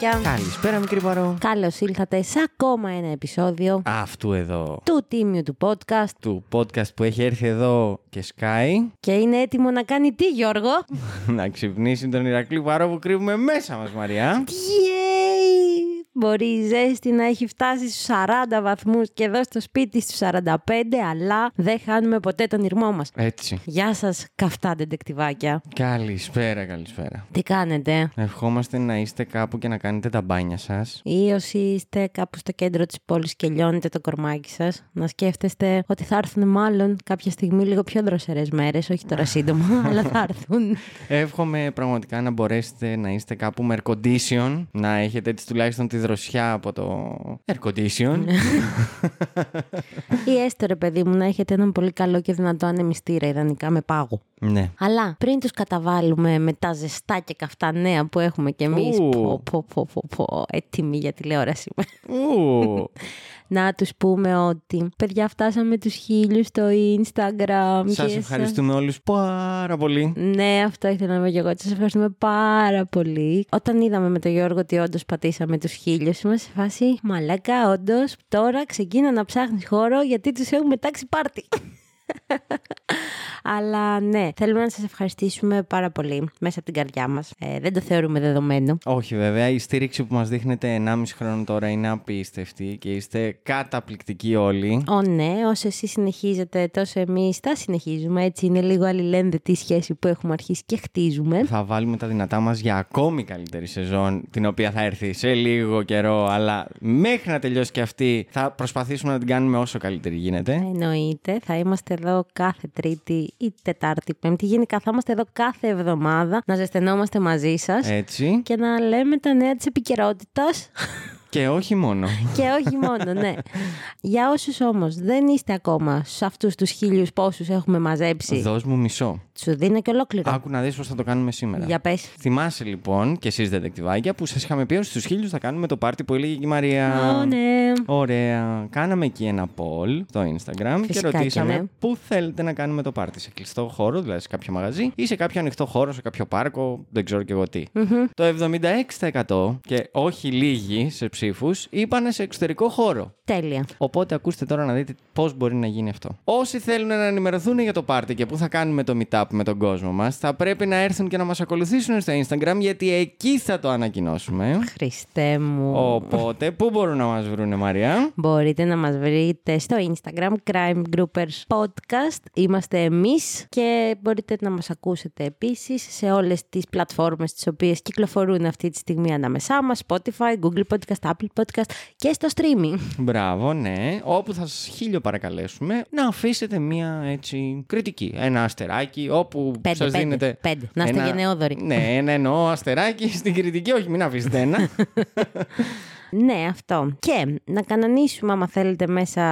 Καλησπέρα, διδεκτυβάκια. Καλησπέρα, μικρή παρό. Καλώς ήλθατε σε ακόμα ένα επεισόδιο Αυτού εδώ. του τίμιου του podcast Του podcast που έχει έρθει εδώ και σκάει και είναι έτοιμο να κάνει τι, Γιώργο; να ξυπνήσει τον Ηρακλή Παρό που κρύβουμε μέσα μας, Μαριά. Yay! Μπορεί η ζέστη να έχει φτάσει στους 40 βαθμούς και εδώ στο σπίτι στους 45, αλλά δεν χάνουμε ποτέ τον ήρμό μας. Έτσι. Γεια σας, καυτά ντεντεκτιβάκια. Καλησπέρα, καλησπέρα. Τι κάνετε, Ευχόμαστε να είστε κάπου και να κάνετε τα μπάνια σας. ή όσοι είστε κάπου στο κέντρο της πόλης και λιώνετε το κορμάκι σας, να σκέφτεστε ότι θα έρθουν μάλλον κάποια στιγμή λίγο πιο δροσερές μέρες, όχι τώρα σύντομα, αλλά θα έρθουν. Εύχομαι πραγματικά να μπορέσετε να είστε κάπου με air condition, να έχετε έτσι τουλάχιστον τη δροσιά από το air condition. ή έστω ρε παιδί μου να έχετε έναν πολύ καλό και δυνατό ανεμιστήρα, ιδανικά με πάγο. Ναι. Αλλά πριν τους καταβάλουμε με τα ζεστά και καυτά νέα που έχουμε κι εμείς, Ου. πω, πω, πω, πω, πω, έτοιμοι για τηλεόραση. Ου, να τους πούμε ότι παιδιά φτάσαμε τους χίλιους στο Instagram. σας και ευχαριστούμε όλους πάρα πολύ. Ναι, αυτό ήθελα να πω και εγώ. Σας ευχαριστούμε πάρα πολύ. Όταν είδαμε με τον Γιώργο ότι όντως πατήσαμε τους χίλιους, είμαστε σε φάση μαλάκα, όντως. Τώρα ξεκίνα να ψάχνεις χώρο γιατί τους έχουμε τάξει πάρτι. Αλλά ναι, θέλουμε να σας ευχαριστήσουμε πάρα πολύ μέσα από την καρδιά μας. Ε, δεν το θεωρούμε δεδομένο. Όχι βέβαια, η στήριξη που μας δείχνετε 1,5 χρόνο τώρα είναι απίστευτη και είστε καταπληκτικοί όλοι. Ω ναι, όσο εσείς συνεχίζετε, τόσο εμείς τα συνεχίζουμε. Έτσι είναι λίγο αλληλένδετη η σχέση που έχουμε αρχίσει και χτίζουμε. Θα βάλουμε τα δυνατά μας για ακόμη καλύτερη σεζόν, την οποία θα έρθει σε λίγο καιρό, αλλά μέχρι να τελειώσει και αυτή θα προσπαθήσουμε να την κάνουμε όσο καλύτερη γίνεται. Εννοείται, θα είμαστε εδώ κάθε Τρίτη ή Τετάρτη, Πέμπτη. Γενικά θα είμαστε εδώ κάθε εβδομάδα να ζεσθενόμαστε μαζί σας Έτσι. και να λέμε τα νέα της επικαιρότητας. Και όχι μόνο. και όχι μόνο, ναι. Για όσους όμως δεν είστε ακόμα σε αυτούς τους χίλιους πόσους έχουμε μαζέψει, Δώσ' μου μισό. σου δίνω και ολόκληρο. Άκου να δεις πώς θα το κάνουμε σήμερα. Για πες. Θυμάσαι λοιπόν και εσείς δεντεκτιβάκια που σας είχαμε πει ότι στους χίλιους θα κάνουμε το πάρτι που έλεγε και η Μαρία. Ω, ναι. Ωραία. Κάναμε εκεί ένα poll στο Instagram Φυσικά και ρωτήσαμε και ναι. πού θέλετε να κάνουμε το πάρτι. Σε κλειστό χώρο, δηλαδή σε κάποιο μαγαζί ή σε κάποιο ανοιχτό χώρο, σε κάποιο πάρκο, δεν ξέρω και εγώ τι. Το 76% και όχι λίγοι σε ψήφου είπαν σε εξωτερικό χώρο. Τέλεια. Οπότε ακούστε τώρα να δείτε πώς μπορεί να γίνει αυτό. Όσοι θέλουν να ενημερωθούν για το πάρτι και πού θα κάνουμε το meetup με τον κόσμο μας, θα πρέπει να έρθουν και να μας ακολουθήσουν στο Instagram γιατί εκεί θα το ανακοινώσουμε. Χριστέ μου. Οπότε, πού μπορούν να μας βρούνε, Μαρία; Μπορείτε να μας βρείτε στο Instagram Crime Groupers Podcast. Είμαστε εμείς και μπορείτε να μας ακούσετε επίσης σε όλες τις πλατφόρμες τις οποίες κυκλοφορούν αυτή τη στιγμή ανάμεσά μας. Spotify, Google Podcast, Apple Podcast και στο streaming. Μπράβο, ναι. Όπου θα σας χίλιο παρακαλέσουμε να αφήσετε μία έτσι κριτική. Ένα αστεράκι, όπου Πέντε, σας πέντε, δίνετε. πέντε. Να είστε ένα- γενναιόδοροι. Ναι, ένα εννοώ αστεράκι στην κριτική, όχι, μην αφήσετε ένα. Ναι, αυτό. Και να κανονίσουμε, άμα θέλετε, μέσα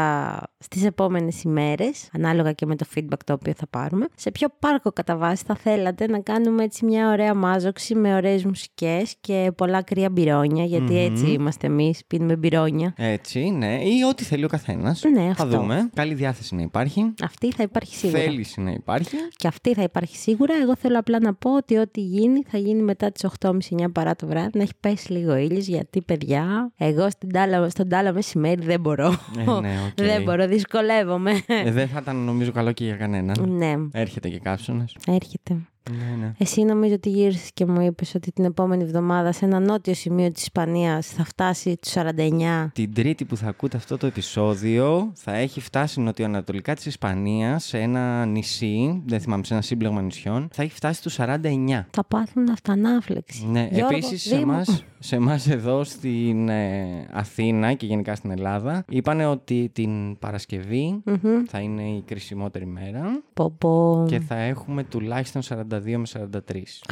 στις επόμενες ημέρες, ανάλογα και με το feedback το οποίο θα πάρουμε, σε ποιο πάρκο κατά βάση θα θέλατε να κάνουμε έτσι μια ωραία μάζοξη με ωραίες μουσικές και πολλά κρύα μπυρόνια, γιατί έτσι είμαστε εμείς, πίνουμε μπυρόνια. έτσι, ναι. Ή ό,τι θέλει ο καθένας. Ναι, Θα αυτό. δούμε. Καλή διάθεση να υπάρχει. Αυτή θα υπάρχει σίγουρα. Θέληση να υπάρχει. Και αυτή θα υπάρχει σίγουρα. Εγώ θέλω απλά να πω ότι ό,τι γίνει θα γίνει μετά τις 8.30-9 παρά το βράδυ. Να έχει πέσει λίγο ήλιος, γιατί παιδιά, εγώ στην ντάλα, στον ντάλα μεσημέρι δεν μπορώ. Ε, ναι, οκ. δεν μπορώ, δυσκολεύομαι. Ε, δεν θα ήταν νομίζω καλό και για κανέναν. ναι, Έρχεται και καύσωνα. έρχεται. Ναι, ναι. Εσύ νομίζω ότι γύρισες και μου είπες ότι την επόμενη εβδομάδα σε ένα νότιο σημείο της Ισπανίας θα φτάσει τους 49. Την τρίτη που θα ακούτε αυτό το επεισόδιο θα έχει φτάσει νοτιοανατολικά της Ισπανίας σε ένα νησί, δεν θυμάμαι, σε ένα σύμπλεγμα νησιών, θα έχει φτάσει στους 49. Θα πάθουν αυτανάφλεξη. Ναι, Γιώργο, επίσης σε Δήμο. Εμάς, σε εμάς εδώ στην ε, Αθήνα και γενικά στην Ελλάδα είπανε ότι την Παρασκευή Μμμ. θα είναι η κρισιμότερη μέρα Πω, πω. και θα έχουμε τουλάχιστον 42 με 43.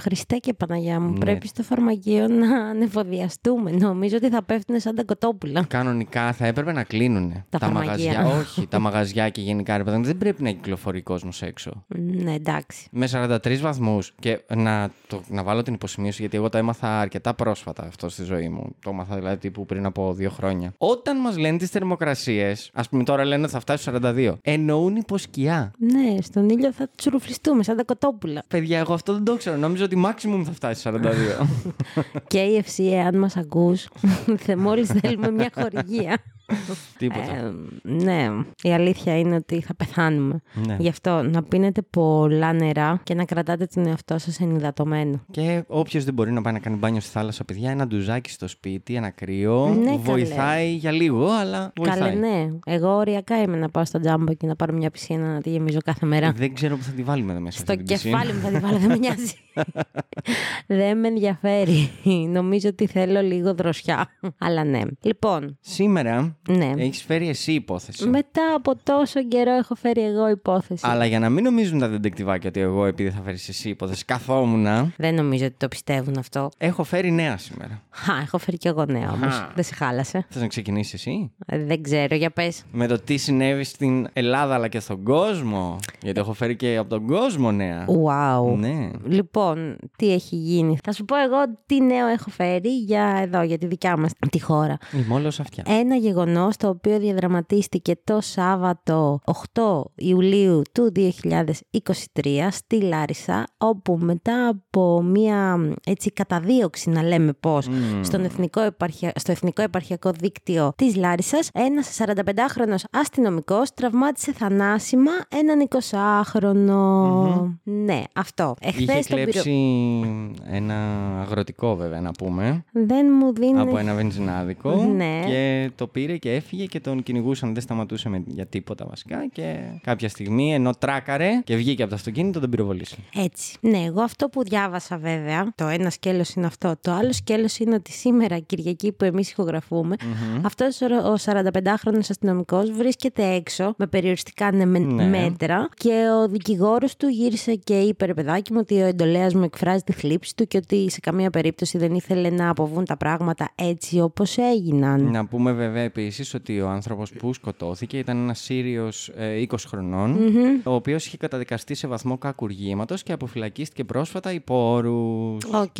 Χριστέ και Παναγιά μου, Ναι. πρέπει στο φαρμακείο να ανεφοδιαστούμε. Νομίζω ότι θα πέφτουν σαν τα κοτόπουλα. Κανονικά θα έπρεπε να κλείνουν Τα φαρμακεία. μαγαζιά. Όχι, τα μαγαζιά και γενικά ρε παιδί μου, δεν πρέπει να κυκλοφορεί κόσμος έξω. Ναι, εντάξει. Με 43 βαθμούς. Και να, το, να βάλω την υποσημείωση, γιατί εγώ το έμαθα αρκετά πρόσφατα αυτό στη ζωή μου. Το έμαθα δηλαδή τύπου πριν από δύο χρόνια. Όταν μας λένε τις θερμοκρασίες, ας πούμε τώρα λένε ότι θα φτάσει στου 42, εννοούν υποσκιά. Ναι, στον ήλιο θα τσουρουφλιστούμε σαν τα κοτόπουλα. Παιδιά, εγώ αυτό δεν το ξέρω. Νόμιζα ότι maximum θα φτάσει στου 42. Και KFC, εάν μας ακούς, θε μόλις θέλουμε μια χορηγία. Τίποτα. Ε, ναι, η αλήθεια είναι ότι θα πεθάνουμε. Ναι. Γι' αυτό να πίνετε πολλά νερά και να κρατάτε τον εαυτό σας ενυδατωμένο. Και όποιος δεν μπορεί να πάει να κάνει μπάνιο στη θάλασσα, παιδιά, ένα ντουζάκι στο σπίτι, ένα κρύο. Ναι, καλέ. βοηθάει για λίγο, αλλά βοηθάει. Καλέ, ναι. Εγώ οριακά είμαι να πάω στο τζάμπο και να πάρω μια πισίνα να τη γεμίζω κάθε μέρα. Δεν ξέρω που θα τη βάλουμε εδώ μέσα. Στο αυτή την πισίνα. κεφάλι μου θα τη βάλω, δεν με νοιάζει. δεν με ενδιαφέρει. Νομίζω ότι θέλω λίγο δροσιά. Αλλά ναι. Λοιπόν, Σήμερα ναι. έχεις φέρει εσύ υπόθεση. Μετά από τόσο καιρό έχω φέρει εγώ υπόθεση. Αλλά για να μην νομίζουν τα δεντεκτιβάκια ότι εγώ επειδή θα φέρεις εσύ υπόθεση καθόμουν, Δεν νομίζω ότι το πιστεύουν αυτό. έχω φέρει νέα σήμερα. Χα, έχω φέρει κι εγώ νέα όμως. Αχα. Δεν σε χάλασε. Θες να ξεκινήσεις εσύ; Ε, Δεν ξέρω, για πες. με το τι συνέβη στην Ελλάδα αλλά και στον κόσμο. Γιατί έχω φέρει και από τον κόσμο νέα. Wow. Ναι. Λοιπόν, τι έχει γίνει. Θα σου πω εγώ τι νέο έχω φέρει για εδώ, για τη δικιά μας τη χώρα. Η μόλος αυτιά. Ένα γεγονός το οποίο διαδραματίστηκε το Σάββατο 8 Ιουλίου του 2023 στη Λάρισα όπου μετά από μια έτσι καταδίωξη να λέμε πώς Μμμ. στον εθνικό επαρχια... στο Εθνικό Επαρχιακό Δίκτυο της Λάρισας ένας 45χρονος αστυνομικός τραυμάτισε θανάσιμα έναν 20χρονο. Ναι, αυτό. Είχε Εχθές τον πυρο- κλέψει ένα αγροτικό βέβαια να πούμε. Δεν μου δίνει Από ένα βενζινάδικο. Ναι. Και το πήρε και έφυγε και τον κυνηγούσαν. Δεν σταματούσε με, για τίποτα βασικά. Και κάποια στιγμή ενώ τράκαρε και βγήκε από το αυτοκίνητο τον πυροβολήσε. Έτσι. Ναι, εγώ αυτό που διάβασα βέβαια, το ένα σκέλος είναι αυτό. Το άλλο σκέλος είναι ότι σήμερα, Κυριακή που εμείς ηχογραφούμε, αυτός ο 45χρονο αστυνομικός βρίσκεται έξω με περιοριστικά ναι, με- Ναι. μέτρα και ο δικηγόρος του γύρισε και είπε ρε παιδάκι μου ότι ο εντολέας μου εκφράζει τη θλίψη του και ότι σε καμία περίπτωση δεν ήθελε να αποβούν τα πράγματα έτσι όπως έγιναν. Να πούμε βέβαια επίσης ότι ο άνθρωπος που σκοτώθηκε ήταν ένας Σύριος 20 χρονών ο οποίος είχε καταδικαστεί σε βαθμό κακουργήματος και αποφυλακίστηκε πρόσφατα υπό όρους. Οκ.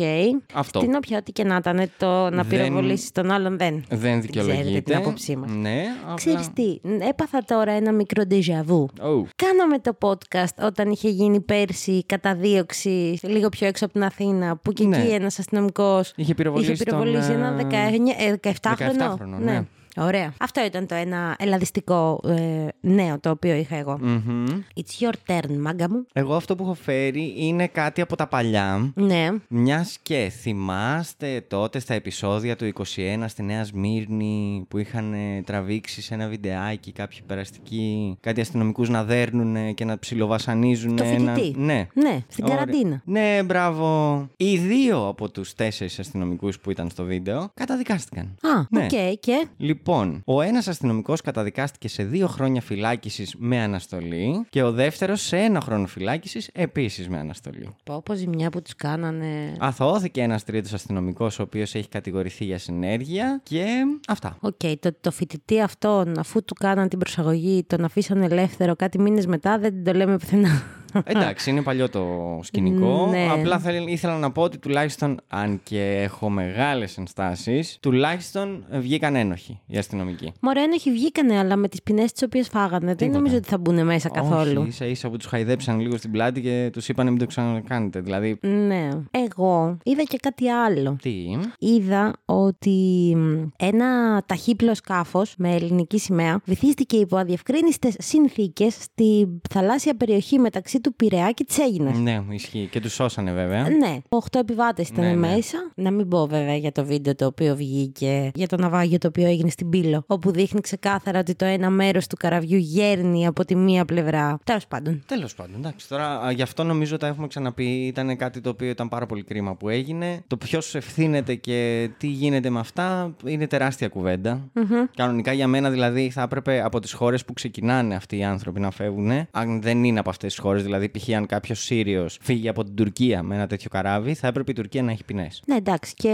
Αυτό. Στην όποια ό,τι και να ήταν, το να Δεν- πυροβολήσεις τον άλλον δεν. Δεν Ξέρετε δικαιολογείται. την άποψή μας. Ναι, απλά. Ξέρεις τι, έπαθα τώρα ένα μικρό déjà vu. Oh. Κάναμε το podcast όταν είχε γίνει πέρσι η καταδίωξη λίγο πιο έξω από την Αθήνα, που και Ναι. εκεί ένας αστυνομικός Είχε πυροβολήσει είχε πυροβολήσει τον, ένα ε, 19, ε, 17χρονο. 17χρονο, ναι. Ωραία. Αυτό ήταν το ένα ελαδιστικό ε, νέο το οποίο είχα εγώ. Μμμ. It's your turn, μάγκα μου. Εγώ αυτό που έχω φέρει είναι κάτι από τα παλιά. Ναι. Μιας και θυμάστε τότε στα επεισόδια του 21 στη Νέα Σμύρνη που είχαν ε, τραβήξει σε ένα βιντεάκι κάποιοι περαστικοί, κάτι αστυνομικούς να δέρνουν και να ψιλοβασανίζουν. Το έναν- φοιτητή. Ναι. Ναι, στην Ωραία. καραντίνα. Ναι, μπράβο. Οι δύο από τους τέσσερις αστυνομικούς που ήταν στο βίντεο καταδικάστηκαν. Α, οκ, Ναι. και. Λοιπόν, ο ένας αστυνομικός καταδικάστηκε σε δύο χρόνια φυλάκισης με αναστολή και ο δεύτερος σε ένα χρόνο φυλάκισης επίσης με αναστολή. Πω, πω ζημιά που τους κάνανε. Αθωώθηκε ένας τρίτος αστυνομικός, ο οποίος έχει κατηγορηθεί για συνέργεια και αυτά. Οκ, το, το φοιτητή αυτόν, αφού του κάναν την προσαγωγή, τον αφήσαν ελεύθερο κάτι μήνες μετά, δεν το λέμε πουθενά. Εντάξει, είναι παλιό το σκηνικό. Ναι. Απλά θέλ- ήθελα να πω ότι τουλάχιστον, αν και έχω μεγάλες ενστάσεις, τουλάχιστον βγήκαν ένοχοι οι αστυνομικοί. Μωρέ, έχει βγήκανε, αλλά με τις ποινές τις οποίες φάγανε. Δεν Τίποτα. νομίζω ότι θα μπουν μέσα καθόλου. Όχι, ίσα ίσα που τους χαϊδέψαν λίγο στην πλάτη και τους είπαν μην το ξανακάνετε. Δηλαδή. Ναι. Εγώ είδα και κάτι άλλο. Τι; Είδα ότι μ, ένα ταχύπλο σκάφος με ελληνική σημαία βυθίστηκε υπό αδιευκρίνηστε συνθήκες στη θαλάσσια περιοχή μεταξύ του Πειραιά και τη Έγινα. Ναι, ισχύει. Και τους σώσανε βέβαια. Ναι, 8 επιβάτες ήταν Ναι, ναι. μέσα. Να μην πω βέβαια για το βίντεο το οποίο βγήκε για το ναυάγιο το οποίο έγινε στην Πύλο. Όπου δείχνει ξεκάθαρα ότι το ένα μέρος του καραβιού γέρνει από τη μία πλευρά. Τέλος πάντων. Τέλος πάντων, εντάξει. Τώρα α, γι' αυτό νομίζω τα έχουμε ξαναπεί. Ήταν κάτι το οποίο ήταν πάρα πολύ κρίμα που έγινε. Το ποιος ευθύνεται και τι γίνεται με αυτά είναι τεράστια κουβέντα. Κανονικά για μένα δηλαδή θα έπρεπε από τις χώρες που ξεκινάνε αυτοί οι άνθρωποι να φεύγουν, αν δεν είναι από αυτές τις χώρες, δηλαδή π.χ. αν κάποιος Σύριος φύγει από την Τουρκία με ένα τέτοιο καράβι, θα έπρεπε η Τουρκία να έχει ποινές. Ναι, εντάξει. Και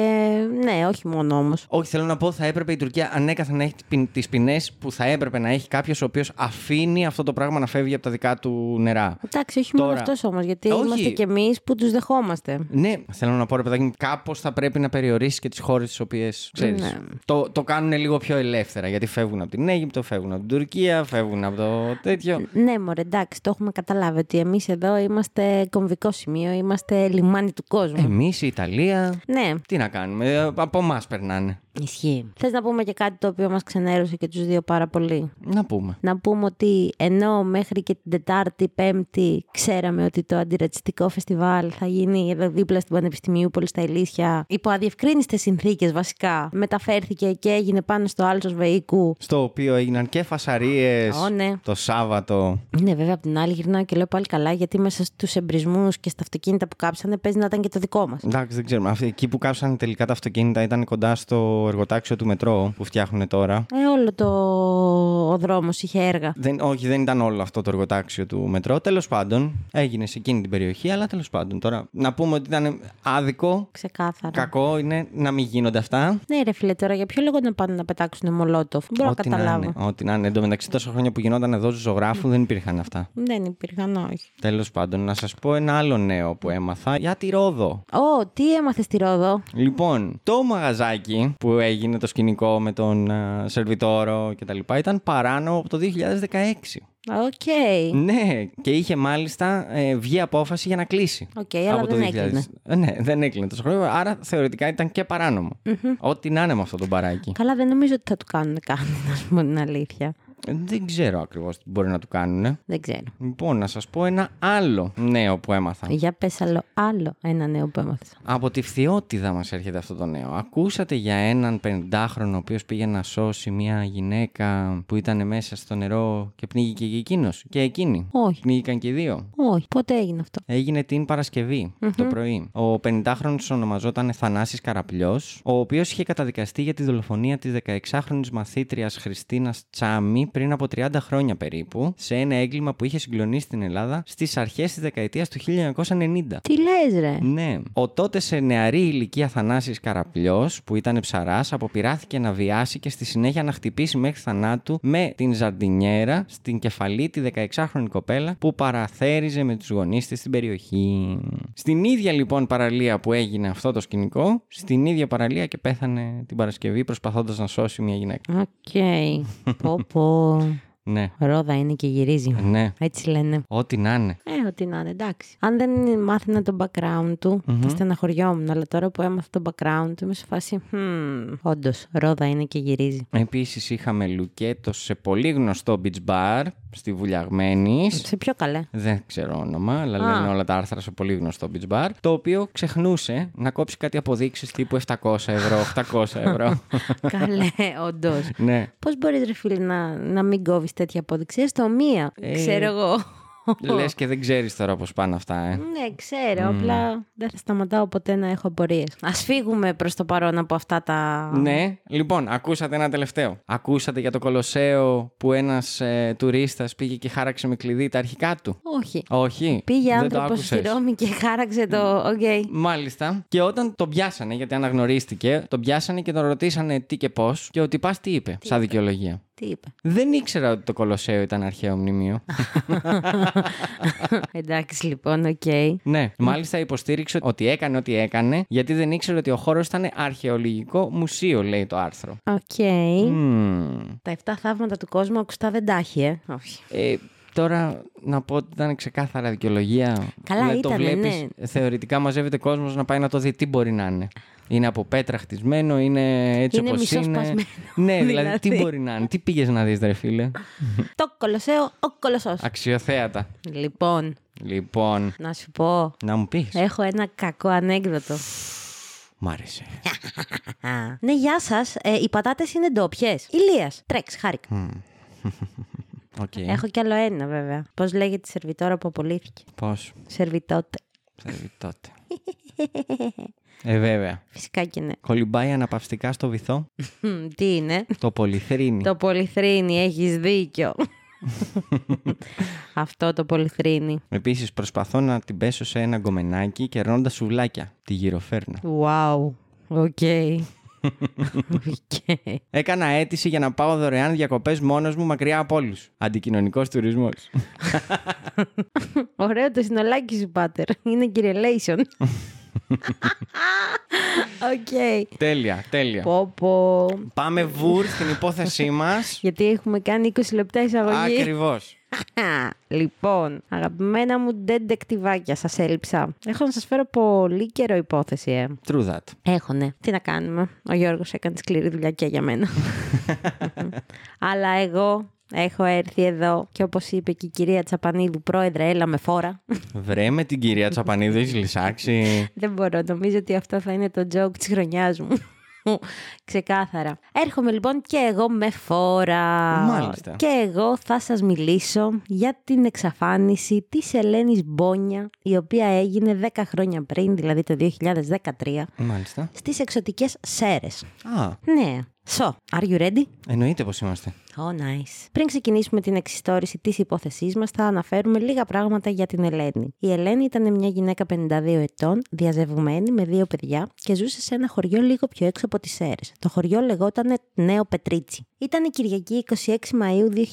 ναι, όχι μόνο όμως. Όχι, θέλω να πω, θα έπρεπε η Τουρκία ανέκαθεν να έχει τις ποινές που θα έπρεπε να έχει κάποιος ο οποίος αφήνει αυτό το πράγμα να φεύγει από τα δικά του νερά. Εντάξει, όχι μόνο Τώρα- αυτός όμως, γιατί Όχι. είμαστε κι εμείς που τους δεχόμαστε. Ναι, θέλω να πω ρε παιδάκι, κάπως θα πρέπει να περιορίσεις και τις χώρες τις οποίες ξέρεις. Ναι. Το, το κάνουν λίγο πιο ελεύθερα. Γιατί φεύγουν από την Αίγυπτο, φεύγουν από την Τουρκία, φεύγουν από το τέτοιο. Ναι, μωρέ, εντάξει, το έχουμε καταλάβει ότι εμείς εδώ είμαστε κομβικό σημείο, είμαστε λιμάνι του κόσμου. Εμείς η Ιταλία. Ναι, Τι να κάνουμε, ε, από εμάς περνάνε. Ισχύει. Θες να πούμε και κάτι το οποίο μας ξενέρωσε και τους δύο πάρα πολύ; Να πούμε. Να πούμε ότι ενώ μέχρι και την Τετάρτη, Πέμπτη ξέραμε ότι το αντιρατσιστικό φεστιβάλ θα γίνει εδώ δίπλα στην Πανεπιστημιούπολη στα Ηλίσια, υπό αδιευκρίνηστε συνθήκες βασικά, μεταφέρθηκε και έγινε πάνω στο άλσος Βεϊκού. Στο οποίο έγιναν και φασαρίες Ω, ναι. το Σάββατο. Ναι, βέβαια, απ' την άλλη γυρνάω και λέω πάλι καλά, γιατί μέσα στους εμπρισμούς και στα αυτοκίνητα που κάψανε παίζει να ήταν και το δικό μας. Εντάξει, δεν ξέρουμε. Αυτοί, εκεί που κάψαν τελικά τα αυτοκίνητα ήταν κοντά στο εργοτάξιο του μετρό που φτιάχνουν τώρα. Ε, όλο το ο δρόμος είχε έργα. Δεν, όχι, δεν ήταν όλο αυτό το εργοτάξιο του μετρό. Τέλος πάντων, έγινε σε εκείνη την περιοχή, αλλά τέλος πάντων. Τώρα, να πούμε ότι ήταν άδικο, Ξεκάθαρα. κακό είναι να μην γίνονται αυτά. Ναι, ρε φίλε, τώρα για ποιο λόγο να πάνε να πετάξουν μολότοφ; Δεν μπορώ να Ό,τι να καταλάβω. είναι. Ό,τι να είναι. Εν τω μεταξύ, τόσα χρόνια που γινόταν εδώ ζωγράφους δεν υπήρχαν αυτά. Δεν υπήρχαν, όχι. Τέλος πάντων, να σας πω ένα άλλο νέο που έμαθα για τη Ρόδο. Ω, τι έμαθες στη Ρόδο; Λοιπόν, το μαγαζάκι που έγινε το σκηνικό με τον α, σερβιτόρο κτλ. ήταν παράνομο από το 2016. Οκ. Ναι, και είχε μάλιστα ε, βγει απόφαση για να κλείσει. Οκ, αλλά από το δεν 2000. έκλεινε. Ε, Ναι, δεν έκλεινε τόσο χρόνο, άρα θεωρητικά ήταν και παράνομο. Ό,τι να είναι με αυτό το μπαράκι. Καλά, δεν νομίζω ότι θα του κάνουν κάτι, να σου πω την αλήθεια. Ε, Δεν ξέρω ακριβώς τι μπορεί να του κάνουν. Δεν ξέρω. Λοιπόν, να σας πω ένα άλλο νέο που έμαθα. Για πες άλλο, άλλο ένα νέο που έμαθες. Από τη φθιότητα μας έρχεται αυτό το νέο. Ακούσατε για έναν 50χρονο ο οποίος πήγε να σώσει μια γυναίκα που ήταν μέσα στο νερό και πνίγηκε και εκείνος. Και εκείνη. Όχι. Πνίγηκαν και οι δύο. Όχι, πότε έγινε αυτό; Έγινε την παρασκευη το πρωί. Ο 50χρονο ονομαζόταν Θανάσης Καραπλιός, ο οποίος είχε καταδικαστεί για τη δολοφονία της 16χρονη μαθήτριας Χριστίνας Τσάμι πριν από 30 χρόνια περίπου, σε ένα έγκλημα που είχε συγκλονίσει την Ελλάδα στις αρχές της δεκαετίας του 1990. Τι λες ρε; Ναι. Ο τότε σε νεαρή ηλικία Θανάσης Καραπλιός, που ήταν ψαράς, αποπειράθηκε να βιάσει και στη συνέχεια να χτυπήσει μέχρι θανάτου με την ζαρντινιέρα στην κεφαλή τη 16χρονη κοπέλα που παραθέριζε με τους γονείς της στην περιοχή. Στην ίδια λοιπόν παραλία που έγινε αυτό το σκηνικό, στην ίδια παραλία και πέθανε την Παρασκευή προσπαθώντας να σώσει μια γυναίκα. Οκ. πω πω. Ναι. Ρόδα είναι και γυρίζει. Ναι. Έτσι λένε. Ό,τι να είναι. Ε, ό,τι να είναι, εντάξει. Αν δεν μάθαινα το background του, θα στεναχωριόμουν. Αλλά τώρα που έμαθα το background του, είμαι σε φάση. Hmm, Όντως, ρόδα είναι και γυρίζει. Επίσης είχαμε λουκέτο σε πολύ γνωστό beach bar στη Βουλιαγμένης. Σε πιο καλέ; Δεν ξέρω όνομα, αλλά Α. λένε όλα τα άρθρα σε πολύ γνωστό beach bar. Το οποίο ξεχνούσε να κόψει κάτι αποδείξεις τύπου 700 ευρώ, 800 ευρώ. καλέ, όντως. ναι. Πώς μπορεί, ρε φίλε, να, να μην κόβεις τέτοια απόδειξη, έστω μία. Ε, Ξέρω εγώ. Λες και δεν ξέρεις τώρα πώς πάνε αυτά, ε. Ναι, ξέρω. Απλά δεν θα σταματάω ποτέ να έχω απορίες. Α φύγουμε προς το παρόν από αυτά τα. Ναι, λοιπόν, ακούσατε ένα τελευταίο. Ακούσατε για το Κολοσσέο που ένας ε, τουρίστας πήγε και χάραξε με κλειδί τα αρχικά του; Όχι. Όχι. Πήγε δεν το άνθρωπο άκουσες. στη Ρώμη και χάραξε το. Οκ. Μάλιστα. Και όταν τον πιάσανε, γιατί αναγνωρίστηκε, τον πιάσανε και τον ρωτήσανε τι και πώς. Και ο τυπάς τι είπε, σαν δικαιολογία. Τι είπε; Δεν ήξερα ότι το Κολοσσέο ήταν αρχαίο μνημείο. Εντάξει, λοιπόν, οκ. ναι. Μάλιστα υποστήριξε ότι έκανε ό,τι έκανε, γιατί δεν ήξερε ότι ο χώρος ήταν αρχαιολογικό μουσείο, λέει το άρθρο. Οκ. Μμμ. Τα 7 θαύματα του κόσμου ακουστά δεν τα έχει, ε. Όχι. Ε, τώρα να πω ότι ήταν ξεκάθαρα δικαιολογία. Καλά Δηλαδή, το ήτανε, βλέπεις, ναι. Θεωρητικά μαζεύεται κόσμος να πάει να το δει τι μπορεί να είναι. Είναι από πέτρα χτισμένο, είναι έτσι Είναι όπως είναι. μισοσπασμένο, Ναι, δηλαδή τι δηλαδή. μπορεί να είναι. Τι πήγες να δεις, ρε φίλε. Το κολοσσέο, ο κολοσσός. Αξιοθέατα. Λοιπόν, Λοιπόν, Να σου πω. να μου πεις. Έχω ένα κακό ανέκδοτο. Μ' άρεσε. ναι, γεια σας. Ε, οι πατάτες είναι ντόπιες. Ηλίας. Τρέξ, χάρηκα. Οκ. Έχω κι άλλο ένα, βέβαια. Πώς λέγεται η σερβιτόρα που απολύθηκε; Πώς; Σερβιτότε. τότε. ε, βέβαια. Φυσικά και ναι. Κολυμπάει αναπαυστικά στο βυθό. Μμ, Τι είναι; το πολυθρίνι. Το πολυθρίνι, έχεις δίκιο. Αυτό το πολυθρίνι. Επίσης, προσπαθώ να την πέσω σε ένα γκομενάκι κερνώντας σουβλάκια. Τη γυροφέρνω. Wow. Οκ. Οκ. Έκανα αίτηση για να πάω δωρεάν διακοπές μόνος μου μακριά από όλους. Αντικοινωνικός τουρισμός. Ωραίο το συνολάκι σου, Πάτερ. Είναι Κύριε collection. Οκ. τέλεια, τέλεια. Πω πω. Πάμε βουρ στην υπόθεσή μας. Γιατί έχουμε κάνει 20 λεπτά εισαγωγή. Ακριβώς. λοιπόν, αγαπημένα μου ντετεκτιβάκια, σας έλειψα. Έχω να σας φέρω πολύ καιρό υπόθεση, ε. True that. Έχω, ναι. Τι να κάνουμε. Ο Γιώργος έκανε σκληρή δουλειά και για μένα. Αλλά εγώ έχω έρθει εδώ και όπως είπε και η κυρία Τσαπανίδου, πρόεδρε, έλα με φόρα. Βρέ με την κυρία Τσαπανίδου, έχεις λυσάξει. Δεν μπορώ, νομίζω ότι αυτό θα είναι το joke της χρονιάς μου. Ξεκάθαρα. Έρχομαι λοιπόν και εγώ με φόρα. Μάλιστα. Και εγώ θα σας μιλήσω για την εξαφάνιση της Ελένης Μπόνια, η οποία έγινε 10 χρόνια πριν, δηλαδή το 2013, Μάλιστα. στις εξωτικές Σέρες. Α, Ναι. So, are you ready? εννοείται πως είμαστε. Oh, nice. Πριν ξεκινήσουμε την εξιστόρηση της υπόθεσής μας, θα αναφέρουμε λίγα πράγματα για την Ελένη. Η Ελένη ήταν μια γυναίκα 52 ετών, διαζευγμένη με δύο παιδιά και ζούσε σε ένα χωριό λίγο πιο έξω από τις Σέρες. Το χωριό λεγόταν Νέο Πετρίτσι. Ήταν η Κυριακή 26 Μαΐου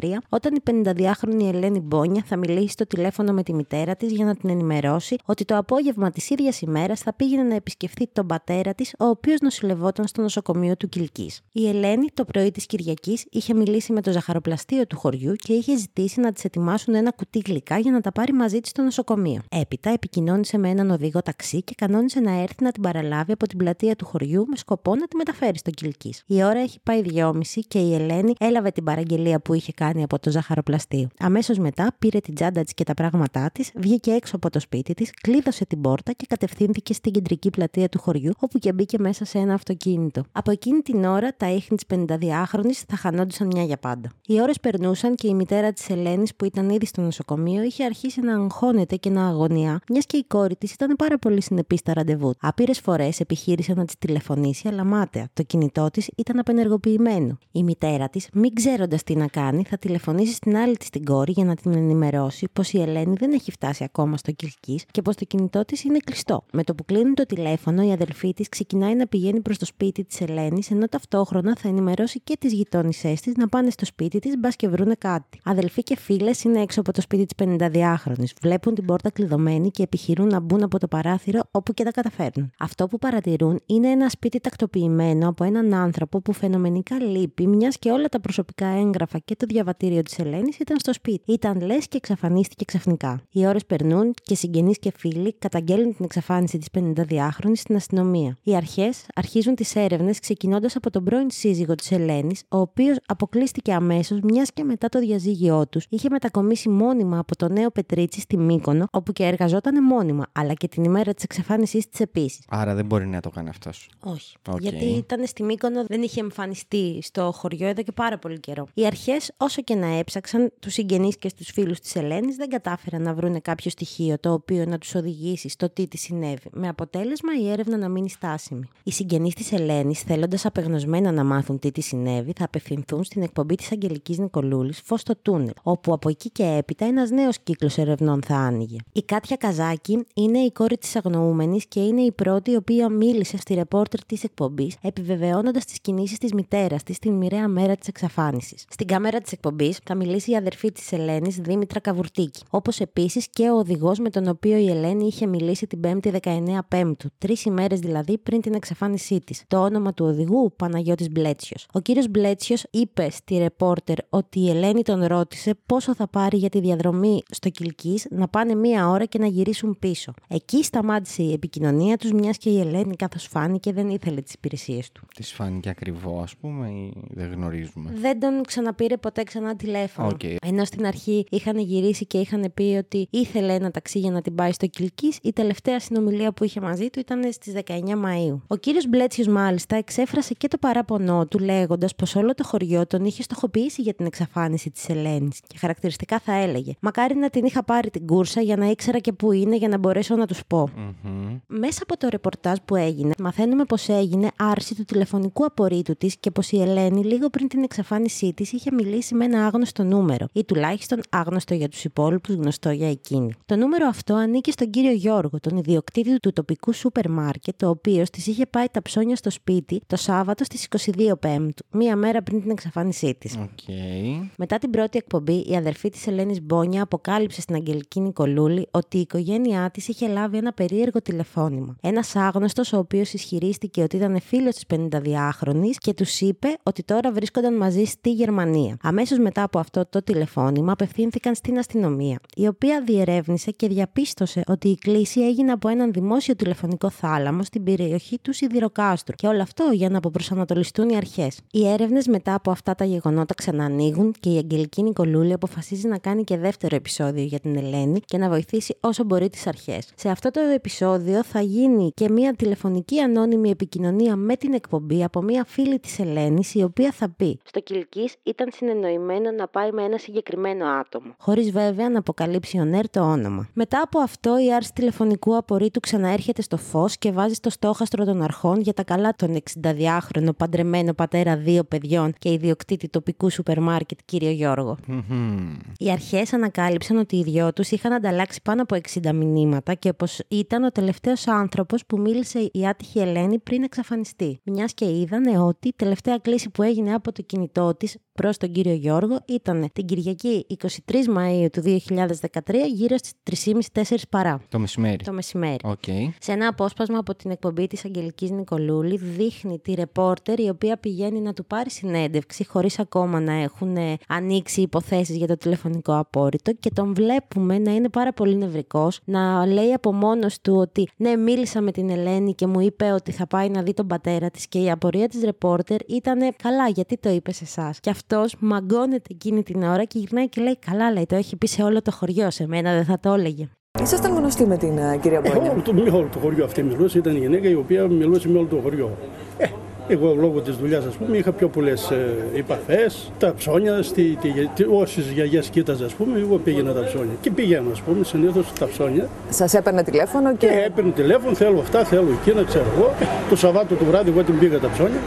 2013 όταν η 52χρονη Ελένη Μπόνια θα μιλήσει στο τηλέφωνο με τη μητέρα της για να την ενημερώσει ότι το απόγευμα της ίδιας ημέρας θα πήγαινε να επισκεφθεί τον πατέρα της ο οποίος νοσηλευόταν στο νοσοκομείο του Κιλκής. Η Ελένη το πρωί της Κυριακής είχε μιλήσει με το ζαχαροπλαστείο του χωριού και είχε ζητήσει να της ετοιμάσουν ένα κουτί γλυκά για να τα πάρει μαζί της στο νοσοκομείο. Έπειτα επικοινώνησε με έναν οδηγό ταξί και κανόνισε να έρθει να την παραλάβει από την πλατεία του χωριού με σκοπό να τη μεταφέρει στο Κιλκής. Η ώρα έχει πάει δυόμιση και η Ελένη έλαβε την παραγγελία που είχε κάνει από το ζαχαροπλαστείο. Αμέσως μετά πήρε την τσάντα της και τα πράγματά της, βγήκε έξω από το σπίτι της, κλείδωσε την πόρτα και κατευθύνθηκε στην κεντρική πλατεία του χωριού, όπου και μπήκε μέσα σε ένα αυτοκίνητο. Από εκείνη την ώρα τα ίχνη της 52χρονη θα χανόντουσαν μια για πάντα. Οι ώρες περνούσαν και η μητέρα της Ελένης, που ήταν ήδη στο νοσοκομείο, είχε αρχίσει να αγχώνεται και να αγωνιά, μιας και η κόρη της ήταν πάρα πολύ συνεπής στα ραντεβού. Άπειρες φορές επιχείρησε να της τηλεφωνήσει, αλλά μάταια. Το κινητό της ήταν απενεργοποιημένο. Η μητέρα της, μην ξέροντας τι να κάνει, θα τηλεφωνήσει στην άλλη της την κόρη για να την ενημερώσει πως η Ελένη δεν έχει φτάσει ακόμα στο Κιλκή και πως το κινητό της είναι κλειστό. Με το που κλείνει το τηλέφωνο, η αδελφή της ξεκινάει να πηγαίνει προς το σπίτι της Ελένης, ενώ ταυτόχρονα θα ενημερώσει και τις γειτόνισέ της να πάνε στο σπίτι της, μπας και βρούνε κάτι. Αδελφοί και φίλες είναι έξω από το σπίτι της 52χρονη, βλέπουν την πόρτα κλειδωμένη και επιχειρούν να μπουν από το παράθυρο όπου και τα καταφέρνουν. Αυτό που παρατηρούν είναι ένα σπίτι τακτοποιημένο από έναν άνθρωπο που φαινομενικά λείπει, μιας και όλα τα προσωπικά έγγραφα και το διαβατήριο της Ελένης ήταν στο σπίτι. Ήταν λες και εξαφανίστηκε ξαφνικά. Οι ώρες περνούν και συγγενείς και φίλοι καταγγέλνουν την εξαφάνιση της 52χρονη στην αστυνομία. Οι αρχές αρχίζουν τις έρευνες ξεκινώντας από τον πρώην σύζυγο της Ελένης, ο οποίος αποκλείστηκε αμέσως μιας και μετά το διαζύγιό τους είχε μετακομίσει μόνιμα από το νέο Πετρίτσι στη Μύκονο, όπου και εργαζόταν μόνιμα, αλλά και την ημέρα της εξαφάνισής της επίσης. Άρα δεν μπορεί να το κάνει αυτός. Όχι. Οκ. Γιατί ήταν στη Μύκονο, δεν είχε εμφανιστεί στο χωριό εδώ και πάρα πολύ καιρό. Οι αρχές, όσο και να έψαξαν, τους συγγενείς και στους φίλους της Ελένης δεν κατάφεραν να βρουν κάποιο στοιχείο το οποίο να τους οδηγήσει στο τι της συνέβη, με αποτέλεσμα η έρευνα να μείνει στάσιμη. Οι συγγενείς της Ελένης, θέλοντας απεγνωσμένα να μάθουν τι της συνέβη, θα απευθυνθούν στην εκπομπή της Αγγελικής Νικολούλη Φως στο Τούνελ, όπου από εκεί και έπειτα ένας νέος κύκλος ερευνών θα άνοιγε. Η Κάτια Καζάκη είναι η κόρη της αγνοούμενης και είναι η πρώτη η οποία μίλησε στη ρεπόρτερ της εκπομπής, επιβεβαιώνοντας τις κινήσεις της μητέρας της την μοιραία μέρα της εξαφάνισης. Στην κάμερα της εκπομπής θα μιλήσει η αδερφή της Ελένης, Δήμητρα Καβουρτίκη, όπως επίσης και ο οδηγός με τον οποίο η Ελένη είχε μιλήσει την 5η 19 Πέμπτου, τρεις ημέρες δηλαδή πριν την εξαφάνισή της. Το όνομα του οδηγού οδηγού Παναγιώτης Μπλέτσιος. Ο κύριος Μπλέτσιος είπε στη ρεπόρτερ ότι η Ελένη τον ρώτησε πόσο θα πάρει για τη διαδρομή στο Κιλκής να πάνε μία ώρα και να γυρίσουν πίσω. Εκεί σταμάτησε η επικοινωνία τους μιας και η Ελένη καθώς φάνηκε δεν ήθελε τις υπηρεσίες του. Της φάνηκε ακριβό, ας πούμε, ή δεν γνωρίζουμε; Δεν τον ξαναπήρε ποτέ ξανά τηλέφωνο. Οκ. Ενώ στην αρχή είχαν γυρίσει και είχαν πει ότι ήθελε ένα ταξί για να την πάει στο Κιλκίς, η τελευταία συνομιλία που είχε μαζί του ήταν στις 19 Μαΐου. Ο κύριος Μπλέτσιος, μάλιστα, εξέφρασε και το παράπονό του, λέγοντας πως όλο το χωριό τον είχε στοχοποιήσει για την εξαφάνιση της Ελένης. Και χαρακτηριστικά θα έλεγε: Μακάρι να την είχα πάρει την κούρσα για να ήξερα και πού είναι για να μπορέσω να τους πω. Μμμ. Μέσα από το ρεπορτάζ που έγινε, μαθαίνουμε πως έγινε άρση του τηλεφωνικού απορρήτου της και πως η Ελένη, λίγο πριν την εξαφάνισή της, είχε μιλήσει με ένα άγνωστο νούμερο, ή τουλάχιστον άγνωστο για τους υπόλοιπους, γνωστό για εκείνη. Το νούμερο αυτό ανήκει στον κύριο Γιώργο, τον ιδιοκτήτη του τοπικού σούπερ μάρκετ, ο οποίος της είχε πάει τα ψώνια στο σπίτι το Σάββατο στις 22 Πέμπτου, μία μέρα πριν την εξαφάνισή της. Οκ. Μετά την πρώτη εκπομπή, η αδερφή της Ελένης Μπόνια αποκάλυψε στην Αγγελική Νικολούλη ότι η οικογένειά της είχε λάβει ένα περίεργο τηλεφώνημα. Ένας άγνωστος, ο οποίος ισχυρίστηκε ότι ήταν φίλος της 52χρονης και τους είπε ότι τώρα βρίσκονταν μαζί στη Γερμανία. Αμέσως μετά από αυτό το τηλεφώνημα, απευθύνθηκαν στην αστυνομία, η οποία διερεύνησε και διαπίστωσε ότι η κλήση έγινε από έναν δημόσιο τηλεφωνικό θάλαμο στην περιοχή του Σιδηροκάστρου. Και όλο αυτό για να αποπροσανατολιστούν οι αρχές. Οι έρευνες μετά από αυτά τα γεγονότα ξανανοίγουν και η Αγγελική Νικολούλη αποφασίζει να κάνει και δεύτερο επεισόδιο για την Ελένη και να βοηθήσει όσο μπορεί τις αρχές. Σε αυτό το επεισόδιο θα γίνει και μια τηλεφωνική ανώνυμη επικοινωνία με την εκπομπή από μια φίλη της Ελένης, η οποία θα πει: Στο Κυλκής ήταν συνεννοημένο να πάει με ένα συγκεκριμένο άτομο. Χωρίς βέβαια να αποκαλύψει ο Νέρ το όνομα. Μετά από αυτό, η άρση τηλεφωνικού απορρίτου ξαναέρχεται στο φως και βάζει στο στόχαστρο των αρχών για τα καλά των 62 53χρονο παντρεμένο πατέρα δύο παιδιών και ιδιοκτήτη τοπικού σούπερ μάρκετ, κύριο Γιώργο. Οι αρχές ανακάλυψαν ότι οι δυο τους είχαν ανταλλάξει πάνω από 60 μηνύματα και πως ήταν ο τελευταίος άνθρωπος που μίλησε η άτυχη Ελένη πριν εξαφανιστεί. Μιας και είδανε ότι η τελευταία κλίση που έγινε από το κινητό της προς τον κύριο Γιώργο ήταν την Κυριακή 23 Μαου του 2013 γύρω στις 3.30-4 παρά. Το μεσημέρι. Το μεσημέρι. Okay. Σε ένα απόσπασμα από την εκπομπή της Αγγελικής Νικολούλη δείχνει τη ρεπόρτερ η οποία πηγαίνει να του πάρει συνέντευξη χωρίς ακόμα να έχουν ε, ανοίξει υποθέσεις για το τηλεφωνικό απόρριτο και τον βλέπουμε να είναι πάρα πολύ νευρικός, να λέει από μόνος του ότι ναι μίλησα με την Ελένη και μου είπε ότι θα πάει να δει τον πατέρα της και η απορία της ρεπόρτερ ήταν καλά γιατί το είπες σε εσάς. Και αυτός μαγκώνεται εκείνη την ώρα και γυρνάει και λέει καλά λέει το έχει πει σε όλο το χωριό σε μένα δεν θα το έλεγε. Ήσασταν γνωστοί με την ε, κυρία Μπόνια; Όλο το, με όλο το χωριό αυτή μιλούσε, ήταν η γυναίκα η οποία μιλούσε με όλο το χωριό. Ε, εγώ λόγω της δουλειάς, ας πούμε, είχα πιο πολλές ε, επαφές. Τα ψώνια, στη, τη, τη, όσε γιαγιέ κοίταζα, ας πούμε, εγώ πήγαινα τα ψώνια. Και πηγαίνω, ας πούμε, συνήθως τα ψώνια. Σας έπαιρνε τηλέφωνο Και και. έπαιρνε τηλέφωνο, θέλω αυτά, θέλω εκείνα, ξέρω εγώ. Το Σαββάτο το βράδυ εγώ την πήγα τα ψώνια.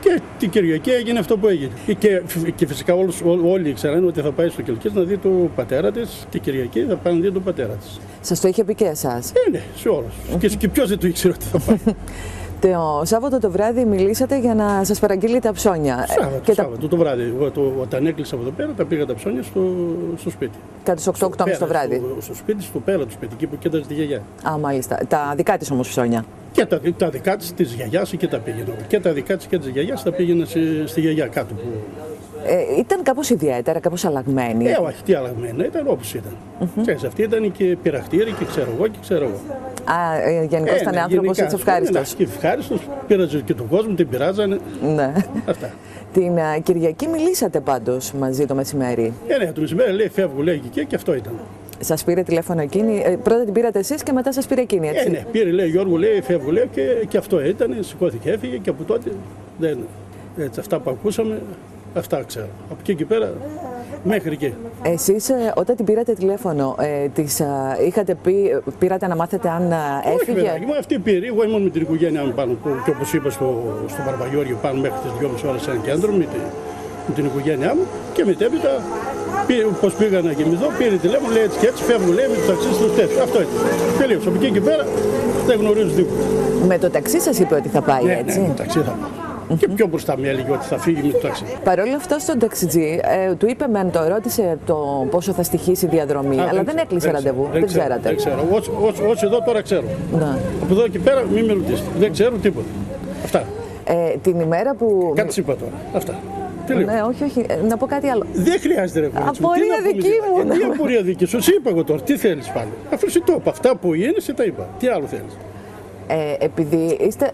Και την Κυριακή έγινε αυτό που έγινε. Και, και φυσικά όλους, ό- όλοι ξέραν ότι θα πάει στο Κελκής να δει τον πατέρα της. Την Κυριακή θα πάει να δει τον πατέρα της. Σας το είχε πει και εσάς. Ε, ναι, σε όλους. Και, και ποιος δεν το ήξερε ότι θα πάει. Το Σάββατο το βράδυ μιλήσατε για να σας παραγγείλει τα ψώνια. Ε, Σάββατο, και τα, Σάββατο το βράδυ. Εγώ το, όταν έκλεισα από εδώ πέρα, τα πήγα τα ψώνια στο, στο σπίτι. κατά τι 8-8 Πέρα, το βράδυ. Στο, στο σπίτι, στο πέρα του σπίτι, εκεί που κοίταζε τη γιαγιά. Α, μάλιστα. Τα δικά της όμως ψώνια. Και τα, τα δικά της, της γιαγιάς και τα πήγαινα. Και τα δικά της και της γιαγιάς τα πήγαινα στη, στη γιαγιά κάτω. Που, Ε, ήταν κάπως ιδιαίτερα, κάπως αλλαγμένη. ε, όχι, τι αλλαγμένα, ήταν όπως ήταν. Ξέρεις, αυτή ήταν και πειραχτήρι και ξέρω εγώ και ξέρω εγώ. Α, ε, γενικώς ήταν ναι, άνθρωπος γενικά, έτσι ευχάριστος. ναι, Και ευχάριστος, πήραζε και τον κόσμο, την πειράζανε. Ναι. Αυτά. Την ε, Κυριακή μιλήσατε πάντως μαζί το μεσημέρι. Ε, ναι, το μεσημέρι λέει φεύγω, λέει και, και αυτό ήταν. Σας πήρε τηλέφωνο εκείνη. ε, πρώτα την πήρατε εσείς και μετά σας πήρε εκείνη, έτσι. Ε, ναι, πήρε, λέει Γιώργο, λέει, φεύγω, λέει και, και αυτό ήταν. Σηκώθηκε, έφυγε και από τότε δεν. Έτσι, αυτά που ακούσαμε, αυτά ξέρω. Από εκεί και πέρα, μέχρι εκεί. Εσείς ε, όταν την πήρατε τηλέφωνο, ε, της, ε, είχατε πει, ε, πήρατε να μάθετε αν ε, Όχι, έφυγε; παιδάκι μου, αυτή πήρε. Εγώ ήμουν με την οικογένειά μου πάνω. Που, και όπως είπα στο, στο Βαρβαγιώργιο, πάνω μέχρι τις 2,5 ώρες σε ένα κέντρο με, τη, με την οικογένειά μου. Και μετέπειτα, πώ πήγα να κοιμηθώ, πήρε τηλέφωνο, λέει έτσι και έτσι, φεύγω, λέει με το ταξί στο τέτοιο. Αυτό ήταν. Τελείωσε. Από εκεί και πέρα δεν γνωρίζω τίποτα. Με το ταξί σας είπε ότι θα πάει, Ναι, έτσι; ναι, το ταξί θα πάω. Και πιο μπροστά με έλεγε ότι θα φύγει με το ταξί. Παρ' όλα αυτά στον ταξιτζή, ε, του είπε μεν, το ρώτησε το πόσο θα στοιχήσει η διαδρομή, Α, αλλά δεν ξέρω, έκλεισε ξέρω, ραντεβού, δεν, ξέρω, ξέρατε. Δεν ξέρω. Όσο, όσο, όσο εδώ τώρα ξέρω. Ναι. Από εδώ και πέρα μην με ρωτήσετε. Δεν ξέρω τίποτα. Αυτά. Ε, την ημέρα που. Κάτι σου είπα τώρα. Αυτά. Τελείω. Ναι, όχι, όχι. Ε, Να πω κάτι άλλο. Δεν χρειάζεται ρε κορίτσι μου. Τι Απορία να πούμε δική τώρα. μου. Ε, Τι απορία δική σου; Σε είπα εγώ τώρα. Τι θέλεις πάλι. Αφού σου το είπα. Αυτά που είναι, σε τα είπα. Τι άλλο θέλεις; Ε, επειδή είστε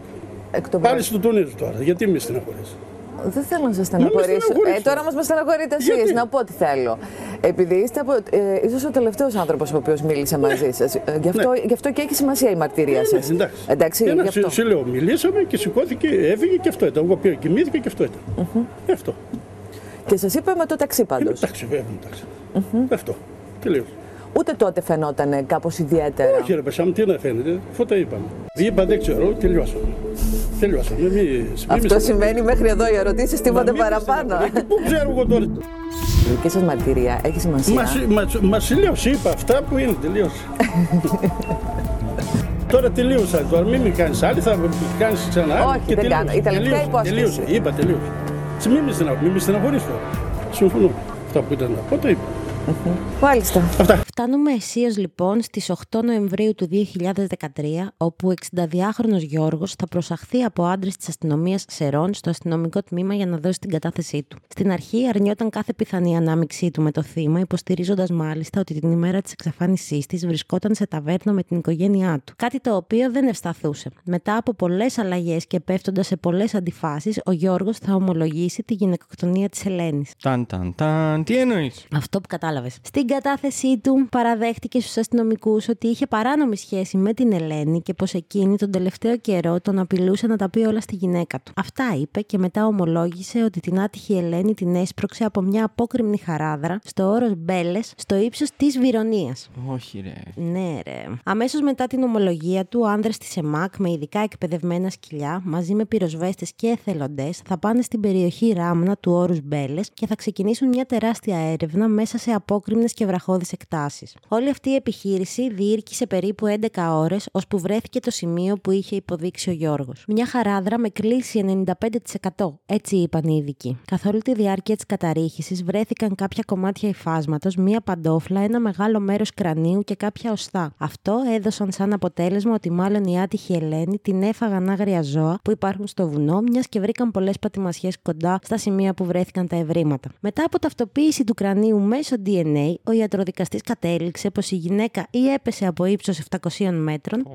εκ των Πάλι στο τονίζω τώρα. Γιατί με στεναχωρείς; Δεν θέλω να σας στεναχωρήσω. στεναχωρήσω. Ε, τώρα μα με στεναχωρείτε εσείς. Γιατί; Να πω τι θέλω. Επειδή είστε από, ε, ίσως ο τελευταίος άνθρωπος ο οποίος μίλησε μαζί σας. Ε, γι, αυτό, γι' αυτό και έχει σημασία η μαρτυρία Ναι, σας. ναι, εντάξει. εντάξει, Ένα, γι' αυτό. σου, σου λέω, μιλήσαμε και σηκώθηκε, έφυγε και αυτό ήταν. Εγώ πήγα, κοιμήθηκα και αυτό ήταν. Ε, Αυτό. Και σας είπα με το ταξί Ε, πάντως. Εντάξει, βέβαια, εντάξει. Αυτό. Τελείω. Ούτε τότε φαινόταν κάπως ιδιαίτερα. Όχι, ρε πεσά μου, τι να φαίνεται, αφού τα είπαμε. Είπα, δεν ξέρω, τελειώσαμε. Τελειώσαμε. Μη, μη, μη Αυτό με σημαίνει μέχρι εδώ οι ερωτήσει Μα τίποτε μη με παραπάνω. στεναχωρεί. Πού ξέρω εγώ τώρα. Η δική σα μαρτυρία έχει σημασία. Μα, σου- μα, σου- μα σου λέω, σου είπα αυτά που είναι, τελείωσε. Τώρα τελείωσα. Τώρα μην με κάνει άλλη, θα με κάνει ξανά άλλη. Όχι, και δεν τελείωσε. κάνω. Η τελευταία Τελείωσε, υπόσχεση. Τελείωσε, είπα, τελείωσε. Σε Μην με στεναχωρείς, μην με στεναχωρείς τώρα. Συμφωνώ. Αυτά που ήταν να πω, τα είπα. Μάλιστα. Αυτά. Φτάνουμε αισίως λοιπόν στις 8 Νοεμβρίου του 2013, όπου ο 62χρονος Γιώργος θα προσαχθεί από άντρες της αστυνομίας Σερών στο αστυνομικό τμήμα για να δώσει την κατάθεσή του. Στην αρχή αρνιόταν κάθε πιθανή ανάμειξή του με το θύμα, υποστηρίζοντας μάλιστα ότι την ημέρα της εξαφάνισής της βρισκόταν σε ταβέρνο με την οικογένειά του. Κάτι το οποίο δεν ευσταθούσε. Μετά από πολλές αλλαγές και πέφτοντας σε πολλές αντιφάσεις, ο Γιώργος θα ομολογήσει τη γυναικοκτονία της Ελένης. Ταν, ταν, ταν. Τι εννοείς; Αυτό που κατάλαβες. Στην κατάθεσή του παραδέχτηκε στους αστυνομικούς ότι είχε παράνομη σχέση με την Ελένη και πως εκείνη τον τελευταίο καιρό τον απειλούσε να τα πει όλα στη γυναίκα του. Αυτά είπε και μετά ομολόγησε ότι την άτυχη Ελένη την έσπρωξε από μια απόκρημνη χαράδρα στο όρος Μπέλες στο ύψος της Βυρονίας. Όχι, ρε. Ναι, ρε. Αμέσως μετά την ομολογία του, άνδρες της ΕΜΑΚ με ειδικά εκπαιδευμένα σκυλιά, μαζί με πυροσβέστες και εθελοντές, θα πάνε στην περιοχή Ράμνα του όρους Μπέλες και θα ξεκινήσουν μια τεράστια έρευνα μέσα σε απόκρημνε και βραχώδεις εκτάσεις. Όλη αυτή η επιχείρηση διήρκησε περίπου 11 ώρες, ώσπου βρέθηκε το σημείο που είχε υποδείξει ο Γιώργος. Μια χαράδρα με κλίση 95%, έτσι είπαν οι ειδικοί. Καθ' όλη τη διάρκεια της καταρρίχησης βρέθηκαν κάποια κομμάτια υφάσματος, μία παντόφλα, ένα μεγάλο μέρος κρανίου και κάποια οστά. Αυτό έδωσαν σαν αποτέλεσμα ότι μάλλον η άτυχη Ελένη την έφαγαν άγρια ζώα που υπάρχουν στο βουνό, μιας και βρήκαν πολλές πατημασιές κοντά στα σημεία που βρέθηκαν τα ευρήματα. Μετά από ταυτοποίηση του κρανίου μέσω DNA, ο ιατροδικαστής κατέληξε πως η γυναίκα ή έπεσε από ύψος 700 μέτρων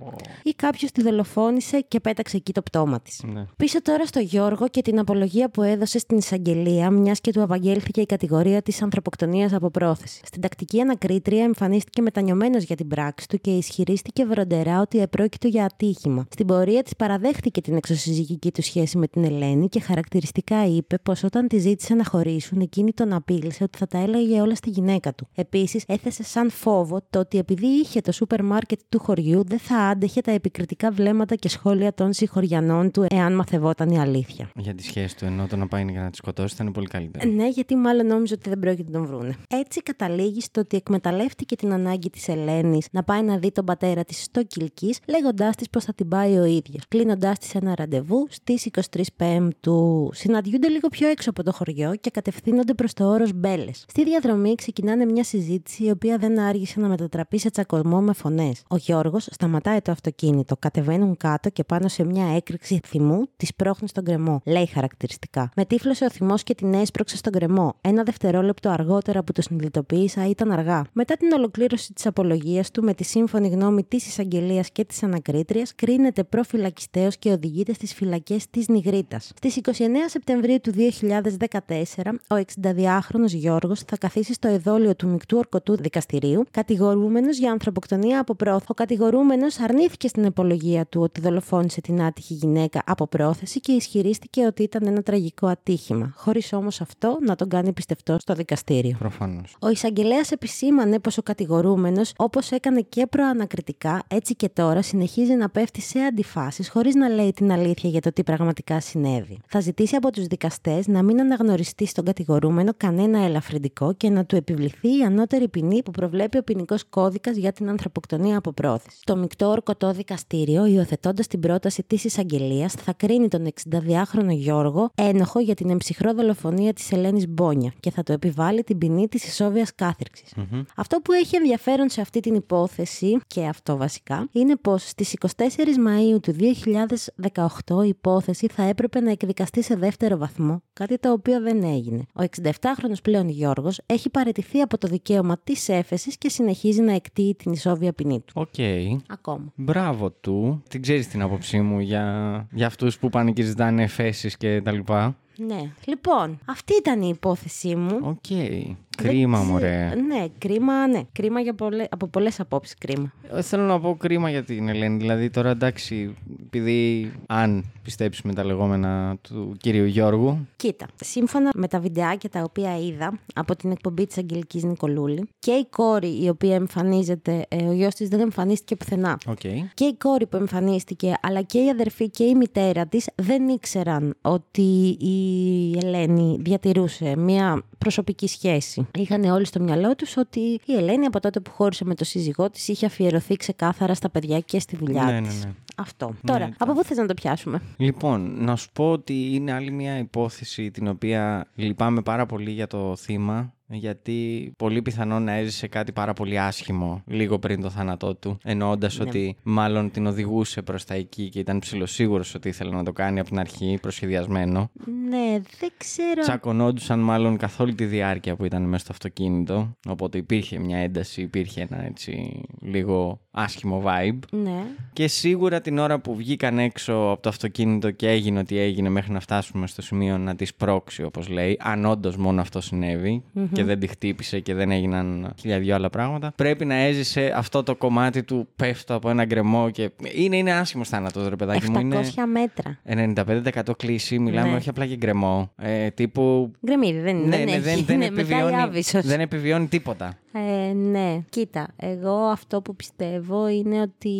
ή κάποιος τη δολοφόνησε και πέταξε εκεί το πτώμα της. Ναι. Πίσω τώρα στο Γιώργο και την απολογία που έδωσε στην εισαγγελία, μιας και του απαγγέλθηκε η κατηγορία της ανθρωποκτονίας από πρόθεση. Στην τακτική ανακρίτρια εμφανίστηκε μετανιωμένος για την πράξη του και ισχυρίστηκε βροντερά ότι επρόκειτο για ατύχημα. Στην πορεία της παραδέχτηκε την εξωσυζυγική του σχέση με την Ελένη και χαρακτηριστικά είπε πως όταν τη ζήτησε να χωρίσουν, εκείνη τον απείλησε ότι θα τα έλεγε όλα στη γυναίκα του. Επίσης, έθεσε σαν φόβο το ότι επειδή είχε το σούπερ μάρκετ του χωριού, δεν θα άντεχε τα επικριτικά βλέμματα και σχόλια των συγχωριανών του εάν μαθευόταν η αλήθεια. Για τη σχέση του, ενώ το να πάει για να τη σκοτώσει ήταν πολύ καλύτερο. Ναι, γιατί μάλλον νόμιζε ότι δεν πρόκειται να τον βρούνε. Έτσι καταλήγει στο ότι εκμεταλλεύτηκε την ανάγκη της Ελένης να πάει να δει τον πατέρα της στο Κυλκής, λέγοντάς της πως θα την πάει ο ίδιος. Κλείνοντάς της ένα ραντεβού στις 23 Πέμπτου. Συναντιούνται λίγο πιο έξω από το χωριό και κατευθύνονται προς το όρος Μπέλες. Στη διαδρομή ξεκινάνε μια συζήτηση η οποία δεν άργησε να μετατραπεί σε τσακωμό με φωνές. Ο Γιώργος σταματάει το αυτοκίνητο, κατεβαίνουν κάτω και πάνω σε μια έκρηξη θυμού της πρόχνει στον κρεμό. Λέει χαρακτηριστικά. Με τύφλωσε ο θυμός και την έσπρωξε στον κρεμό. Ένα δευτερόλεπτο αργότερα που το συνειδητοποίησα ήταν αργά. Μετά την ολοκλήρωση της απολογίας του με τη σύμφωνη γνώμη της εισαγγελίας και της ανακρίτριας, κρίνεται προφυλακιστέο και οδηγείται στις φυλακές της Νιγρήτα. Στις 29 Σεπτεμβρίου του 2014, ο 62χρονο Γιώργος θα καθίσει στο εδόλιο του μεικτού ορκωτού δικαστηρίου, κατηγορούμενος για ανθρωποκτονία από πρόθεση. Ο κατηγορούμενος αρνήθηκε στην επολογία του ότι δολοφόνησε την άτυχη γυναίκα από πρόθεση και ισχυρίστηκε ότι ήταν ένα τραγικό ατύχημα, χωρίς όμως αυτό να τον κάνει πιστευτό στο δικαστήριο. Προφανώς. Ο εισαγγελέας επισήμανε πως ο κατηγορούμενος, όπως έκανε και προανακριτικά, έτσι και τώρα συνεχίζει να πέφτει σε αντιφάσεις χωρίς να λέει την αλήθεια για το τι πραγματικά συνέβη. Θα ζητήσει από τους δικαστές να μην αναγνωριστεί στον κατηγορούμενο κανένα ελαφρυντικό και να του επιβληθεί η ανώτερη ποινή που προβλέπει ο ποινικός κώδικας για την ανθρωποκτονία από πρόθεση. Το μεικτό ορκωτό δικαστήριο, υιοθετώντας την πρόταση της εισαγγελίας, θα κρίνει τον 62χρονο Γιώργο ένοχο για την εμψυχρό δολοφονία της Ελένης Μπόνια και θα το επιβάλλει την ποινή της ισόβιας Αυτό που έχει ενδιαφέρον σε αυτή την υπόθεση, και αυτό βασικά, είναι πως στις 24 Μαου του 2018 η υπόθεση θα έπρεπε να εκδικαστεί σε δεύτερο βαθμό, κάτι το οποίο δεν έγινε. Ο 67χρονο πλέον Γιώργος έχει παραιτηθεί από το δικαίωμα της έφεσης και συνεχίζει να εκτείει την ισόβια ποινή του. Οκ. Ακόμα. Μπράβο του. Την ξέρεις την άποψή μου για, για αυτούς που πάνε και ζητάνε εφέσεις και τα λοιπά. Ναι. Λοιπόν, αυτή ήταν η υπόθεσή μου. Οκ. Κρίμα, Δεν μωρέ. ξέρω- Ναι, κρίμα, ναι. Κρίμα για πολλέ, από πολλές απόψεις. Κρίμα. Ε, Θέλω να πω κρίμα για την Ελένη. Δηλαδή τώρα εντάξει, επειδή αν πιστέψουμε τα λεγόμενα του κυρίου Γιώργου. Κοίτα, σύμφωνα με τα βιντεάκια τα οποία είδα από την εκπομπή της Αγγελικής Νικολούλη και η κόρη η οποία εμφανίζεται, ε, ο γιος της δεν εμφανίστηκε πουθενά. Οκ. Και η κόρη που εμφανίστηκε, αλλά και η αδερφή και η μητέρα της δεν ήξεραν ότι η Ελένη διατηρούσε μια προσωπική σχέση. Είχαν όλοι στο μυαλό τους ότι η Ελένη από τότε που χώρισε με το σύζυγό της είχε αφιερωθεί ξεκάθαρα στα παιδιά και στη δουλειά Ναι, ναι, της. ναι. Αυτό. Τώρα, το- από πού θες να το πιάσουμε; Λοιπόν, να σου πω ότι είναι άλλη μια υπόθεση την οποία λυπάμαι πάρα πολύ για το θύμα. Γιατί πολύ πιθανόν να έζησε κάτι πάρα πολύ άσχημο λίγο πριν το θάνατό του. Εννοώντας Ναι. ότι μάλλον την οδηγούσε προς τα εκεί και ήταν ψηλοσίγουρος ότι ήθελε να το κάνει από την αρχή, προσχεδιασμένο. Ναι, δεν ξέρω. Τσακωνόντουσαν μάλλον καθ' όλη τη διάρκεια που ήταν μέσα στο αυτοκίνητο. Οπότε υπήρχε μια ένταση, υπήρχε ένα έτσι λίγο άσχημο vibe. Ναι. Και σίγουρα την ώρα που βγήκαν έξω από το αυτοκίνητο και έγινε ό,τι έγινε μέχρι να φτάσουμε στο σημείο να τη πρόξει, όπως λέει, αν όντως μόνο αυτό συνέβη και δεν τη χτύπησε και δεν έγιναν χίλια δυο άλλα πράγματα, πρέπει να έζησε αυτό το κομμάτι του πέφτω από ένα γκρεμό και. Είναι, είναι άσχημος θάνατος, ρε παιδάκι μου. 700 Είναι μέτρα. 95% κλίση, μιλάμε Ναι. όχι απλά για γκρεμό. Ε, τύπου. Γκρεμίδι, δεν, Ναι, δεν ναι, έχει. δεν, δεν, ναι, μετά η επιβιώνει, Άβυσσος. δεν επιβιώνει τίποτα. Ε, ναι, κοίτα, εγώ αυτό που πιστεύω είναι ότι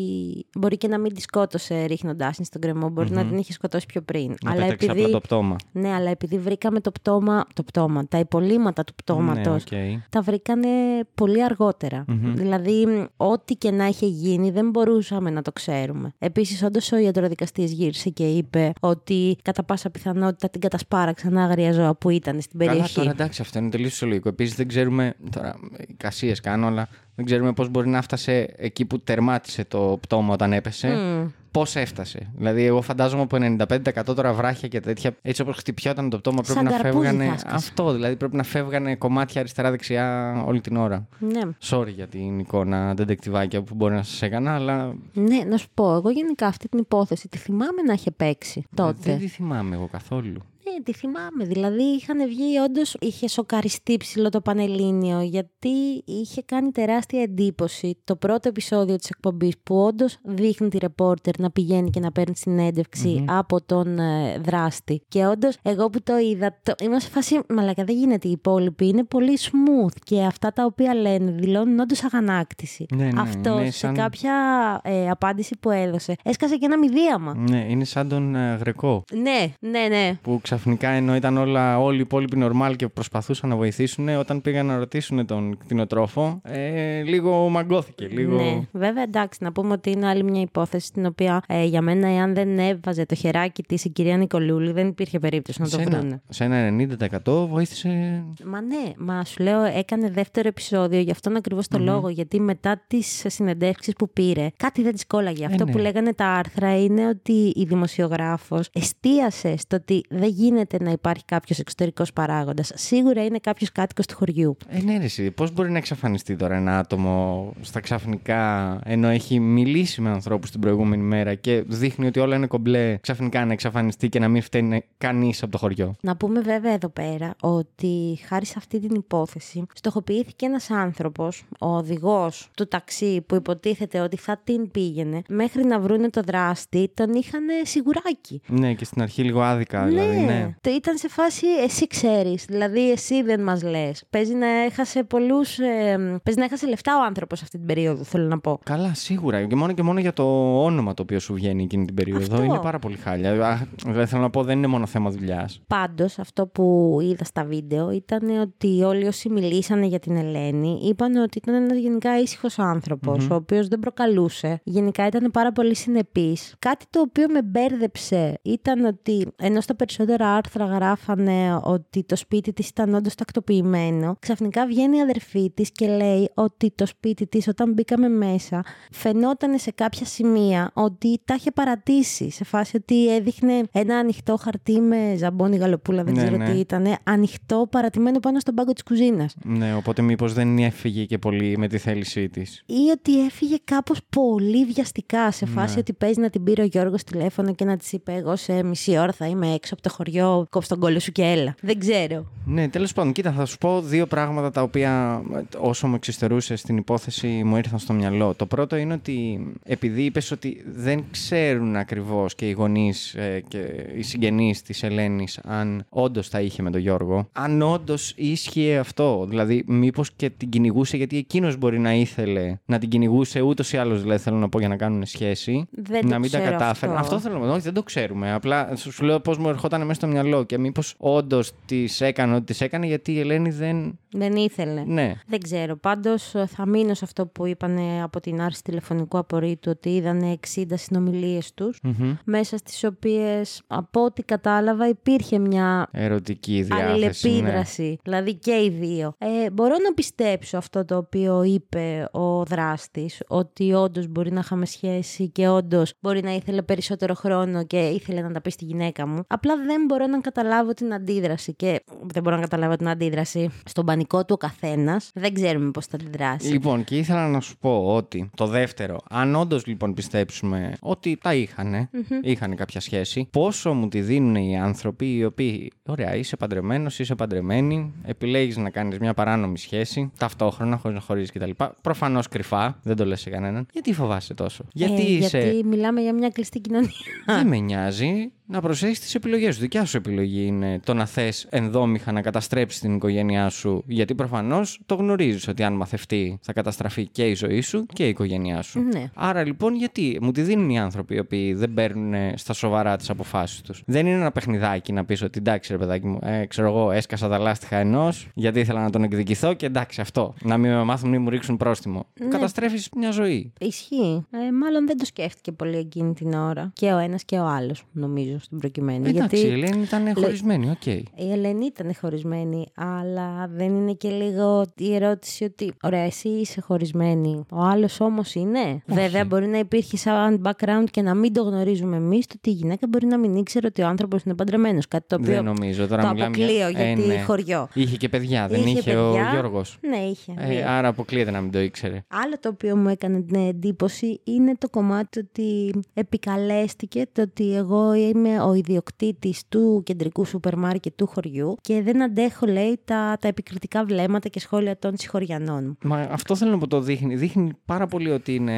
μπορεί και να μην τη σκότωσε ρίχνοντάς την στον γκρεμό, μπορεί να την είχε σκοτώσει πιο πριν. Να αλλά πέταξε επειδή, απλά το πτώμα. ναι, αλλά επειδή βρήκαμε το πτώμα, το πτώμα, τα υπολείμματα του πτώματος, Ναι, οκ. τα βρήκανε πολύ αργότερα. Δηλαδή, μ, ό,τι και να είχε γίνει, δεν μπορούσαμε να το ξέρουμε. Επίσης, όντως ο ιατροδικαστής γύρισε και είπε ότι κατά πάσα πιθανότητα την κατασπάραξαν άγρια ζώα που ήταν στην Καλά, περιοχή. τώρα εντάξει, αυτό είναι τελείως φυσιολογικό. Επίσης δεν ξέρουμε. Τώρα, εικασίε κάνω, αλλά δεν ξέρουμε πώς μπορεί να φτάσει εκεί που τερμάτισε το πτώμα όταν έπεσε. Μμ. Πώς έφτασε. Δηλαδή, εγώ φαντάζομαι από 95% τώρα βράχια και τέτοια. Έτσι όπως χτυπιόταν το πτώμα, πρέπει Σαν να καρπούζι φεύγανε. χάσκασε. Αυτό, δηλαδή πρέπει να φεύγανε κομμάτια αριστερά-δεξιά όλη την ώρα. Ναι. Sorry για την εικόνα ντεντεκτιβάκια που μπορεί να σας έκανα, αλλά. Ναι, να σου πω, εγώ γενικά αυτή την υπόθεση τη θυμάμαι να είχε παίξει τότε. Δεν τη θυμάμαι εγώ καθόλου. Ναι, τη θυμάμαι. Δηλαδή είχαν βγει, όντως είχε σοκαριστεί ψηλό το Πανελλήνιο, γιατί είχε κάνει τεράστια εντύπωση το πρώτο επεισόδιο της εκπομπής που όντως δείχνει τη ρεπόρτερ να πηγαίνει και να παίρνει συνέντευξη από τον ε, δράστη. Και όντως, εγώ που το είδα, το, είμαι σε φάση. Μαλακα, δεν γίνεται οι υπόλοιποι. Είναι πολύ smooth και αυτά τα οποία λένε δηλώνουν όντως αγανάκτηση. Ναι, ναι, Αυτό είναι σε σαν- κάποια ε, απάντηση που έδωσε έσκασε και ένα μηδίαμα. Ναι, είναι σαν τον ε, Γρεκό. Ναι, ναι, ναι. που ξαφνικά ενώ ήταν όλα, όλοι οι υπόλοιποι νορμάλ και προσπαθούσαν να βοηθήσουν, όταν πήγαν να ρωτήσουν τον κτηνοτρόφο, ε, λίγο μαγκώθηκε. Λίγο... Ναι, βέβαια εντάξει, να πούμε ότι είναι άλλη μια υπόθεση στην οποία ε, για μένα, εάν δεν έβαζε το χεράκι της η κυρία Νικολούλη, δεν υπήρχε περίπτωση να το σε, βρούνε. ένα, σε ένα 90% βοήθησε. Μα ναι, μα σου λέω, έκανε δεύτερο επεισόδιο γι' αυτόν ακριβώς το λόγο. Γιατί μετά τις συνεντεύξεις που πήρε, κάτι δεν της κόλλαγε. Αυτό ναι. που λέγανε τα άρθρα είναι ότι η δημοσιογράφος εστίασε στο ότι δεν γίνεται να υπάρχει κάποιος εξωτερικός παράγοντας. Σίγουρα είναι κάποιος κάτοικος του χωριού. Ε, ναι, ρε, εσύ, πώς μπορεί να εξαφανιστεί τώρα ένα άτομο στα ξαφνικά ενώ έχει μιλήσει με ανθρώπους την προηγούμενη μέρα και δείχνει ότι όλα είναι κομπλέ, ξαφνικά να εξαφανιστεί και να μην φταίνει κανείς από το χωριό. Να πούμε βέβαια εδώ πέρα ότι χάρη σε αυτή την υπόθεση στοχοποιήθηκε ένας άνθρωπος, ο οδηγός του ταξί που υποτίθεται ότι θα την πήγαινε, μέχρι να βρούνε το δράστη, τον είχαν σιγουράκι. Ναι, και στην αρχή λίγο άδικα. Ναι, δηλαδή, ναι. Το ήταν σε φάση εσύ ξέρεις. Δηλαδή, εσύ δεν μας λες. Παίζει να έχασε πολλούς. Ε, παίζει να έχασε λεφτά ο άνθρωπος αυτή την περίοδο, θέλω να πω. Καλά, σίγουρα. Και μόνο και μόνο για το όνομα το οποίο σου βγαίνει εκείνη την περίοδο Αυτό. είναι πάρα πολύ χάλια. Α, Δηλαδή θέλω να πω, δεν είναι μόνο θέμα δουλειάς. Πάντως, αυτό που είδα στα βίντεο ήταν ότι όλοι όσοι μιλήσανε για την Ελένη είπαν ότι ήταν ένας γενικά ήσυχος ο οποίος δεν προκαλούσε. Γενικά ήταν πάρα πολύ συνεπής. Κάτι το οποίο με μπέρδεψε ήταν ότι ενώ στα περισσότερα άρθρα γράφανε ότι το σπίτι της ήταν όντως τακτοποιημένο, ξαφνικά βγαίνει η αδερφή της και λέει ότι το σπίτι της όταν μπήκαμε μέσα φαινόταν σε κάποια σημεία ότι τα είχε παρατήσει. Σε φάση ότι έδειχνε ένα ανοιχτό χαρτί με ζαμπόνι γαλοπούλα, δεν Ναι, ξέρω ναι. τι ήταν. Ανοιχτό, παρατημένο πάνω στον πάγκο της κουζίνας. Ναι, οπότε μήπως δεν έφυγε και πολύ με τη θέλησή της. Ή ότι έφυγε κάπως πολύ βιαστικά σε φάση Ναι. ότι παίζει να την πήρε ο Γιώργος τηλέφωνο και να της είπε: Εγώ σε μισή ώρα θα είμαι έξω από το χωριό, κόψε τον κόλλο σου και έλα. Δεν ξέρω. Ναι, τέλος πάντων, κοίτα, θα σου πω δύο πράγματα τα οποία ε, όσο μου εξιστερούσε στην υπόθεση μου ήρθαν στο μυαλό. Το πρώτο είναι ότι επειδή είπες ότι δεν ξέρουν ακριβώς και οι γονείς και οι συγγενείς της Ελένης αν όντως τα είχε με τον Γιώργο, αν όντως ίσχυε αυτό. Δηλαδή, μήπως και την κυνηγούσε, γιατί εκείνος μπορεί να ήθελε να την κυνηγούσε ούτως ή άλλως, δηλαδή θέλω να πω για να κάνουν σχέση. Δεν να το μην τα ξέρω κατάφερε. αυτό. Αυτό θέλω να πω. Όχι, δεν το ξέρουμε. Απλά σου σου λέω πώς μου ερχόταν μέσα στο μυαλό και μήπως όντως τη έκανε ό,τι τη έκανε, γιατί η Ελένη δεν. Δεν ήθελε. Ναι. Δεν ξέρω. Πάντως θα μείνω σε αυτό που είπαν από την άρση τηλεφωνικού απορρίτου ότι είδαν 60 συνομιλίες τους, Μμμ. μέσα στις οποίες από ό,τι κατάλαβα υπήρχε μια Ερωτική διάθεση. ναι. αλληλεπίδραση. Δηλαδή και οι δύο. Ε, μπορώ να πιστέψω αυτό το οποίο είπε ο δράστης, ότι όντως μπορεί να είχαμε σχέση και όντως μπορεί να ήθελε περισσότερο χρόνο και ήθελε να τα πει στη γυναίκα μου. Απλά δεν μπορώ να καταλάβω την αντίδραση και δεν μπορώ να καταλάβω την αντίδραση στον πανικό του ο καθένας. Δεν ξέρουμε πώς θα αντιδράσει. Λοιπόν, και ήθελα να σου πω ότι το δεύτερο, αν όντως λοιπόν πιστέψουμε ότι τα είχαν, είχαν κάποια σχέση, πόσο μου τη δίνουν οι άνθρωποι οι οποίοι, ωραία, είσαι παντρεμένος, είσαι παντρεμένη, επιλέγεις να κάνεις μια παράνομη σχέση, ταυτόχρονα, χωρίς να χωρίζεις κτλ. Προφανώς κρυφά, δεν το λες σε κανέναν. Γιατί φοβάσαι τόσο, Γιατί Ε, είσαι. Γιατί μιλάμε για μια κλειστή κοινωνία. Δεν με νοιάζει να προσέχεις τις επιλογές σου. Δικιά σου επιλογή είναι το να θες ενδόμηχα να καταστρέψεις την οικογένειά σου, γιατί προφανώς το γνωρίζεις ότι αν μαθευτεί θα καταστραφεί και η ζωή σου και η οικογένειά σου. Ναι. Άρα λοιπόν, γιατί; Μου τη δίνουν οι άνθρωποι οι οποίοι δεν παίρνουν στα σοβαρά τις αποφάσεις τους. Δεν είναι ένα παιχνιδάκι να πεις ότι εντάξει, ρε παιδάκι μου, ε, ξέρω εγώ, έσκασα τα λάστιχα ενός γιατί ήθελα να τον εκδικηθώ και εντάξει αυτό. Να μην με μάθουν ή μου ρίξουν πρόστιμο. Ναι. Καταστρέφεις μια ζωή. Ισχύει. Ε, μάλλον δεν το σκέφτηκε πολύ εκείνη την ώρα. Και ο ένας και ο άλλος, νομίζω, στην προκειμένη. Εντάξει, η Γιατί Ελένη ήταν χωρισμένη, οκ. η Ελένη ήταν χωρισμένη, αλλά δεν είναι και λίγο η ερώτηση ότι, ωραία, εσύ είσαι χωρισμένη, ο άλλος όμως είναι; Βέβαια, μπορεί να υπήρχε σαν background και να μην το γνωρίζουμε εμείς, το ότι η γυναίκα μπορεί να μην ήξερε ότι ο άνθρωπος είναι παντρεμένος. Κάτι το οποίο Δεν νομίζω. Τώρα το μιλάμε αποκλείω για... γιατί Ε, ναι. χωριό. Είχε και παιδιά, δεν είχε, παιδιά. ο Γιώργος. Ναι, είχε. δύο. Ε, άρα αποκλείεται να μην το ήξερε. Άλλο το οποίο μου έκανε την εντύπωση είναι το κομμάτι ότι επικαλέστηκε το ότι εγώ είμαι ο ιδιοκτήτης του κεντρικού σούπερ μάρκετ του χωριού και δεν αντέχω, λέει, τα, τα επικριτικά βλέμματα και σχόλια των συγχωριανών μου. Μα αυτό θέλω να πω το δείχνει. Δείχνει πάρα πολύ ότι είναι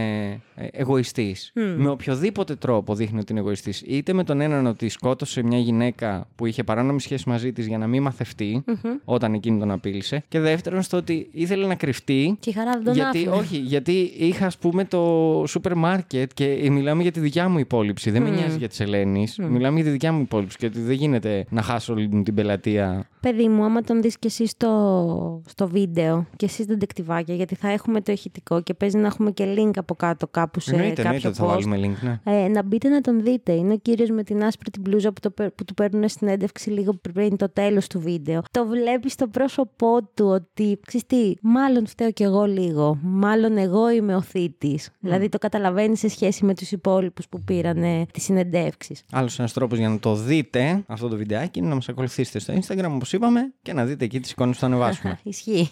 εγωιστής. Με οποιοδήποτε τρόπο δείχνει ότι είναι εγωιστής. Είτε με τον έναν ότι σκότωσε μια γυναίκα που είχε παράνομη σχέση μαζί της για να μην μαθευτει όταν εκείνη τον απείλησε. Και δεύτερον στο ότι ήθελε να κρυφτεί. Και η χαρά δεν τον γιατί, άφηνε. όχι, γιατί είχα ας πούμε το σούπερ μάρκετ και μιλάμε για τη δικιά μου υπόλοιψη. Δεν με νοιάζει για τη Ελένη. Μιλάμε για τη δικιά μου υπόλοιψη και ότι δεν γίνεται να χάσω όλη μου την πελατεία. Παιδί μου, άμα τον δεις και εσύ στο, στο βίντεο και εσείς τα ντεκτιβάκια, γιατί θα έχουμε το ηχητικό και παίζει να έχουμε και link από κάτω κάπου σε Εννοείται, εννοείται κάποιο ότι θα post. βάλουμε link, ναι. Ε, να μπείτε να τον δείτε. Είναι ο κύριος με την άσπρη την μπλούζα που, το, παί- που του παίρνουν στην έντευξη λίγο πριν το τέλος του βίντεο. Το βλέπεις στο πρόσωπό του ότι. Ξέρεις τι, μάλλον φταίω κι εγώ λίγο. Μάλλον εγώ είμαι ο θήτης. Δηλαδή το καταλαβαίνεις σε σχέση με τους υπόλοιπους που πήραν τις συνεντεύξεις. Άλλος ένας τρόπος για να το δείτε αυτό το βιντεάκι είναι να μας ακολουθήσετε στο Instagram, όπως είπαμε, και να δείτε εκεί τις εικόνες που θα ανεβάσουμε. Ισχύει.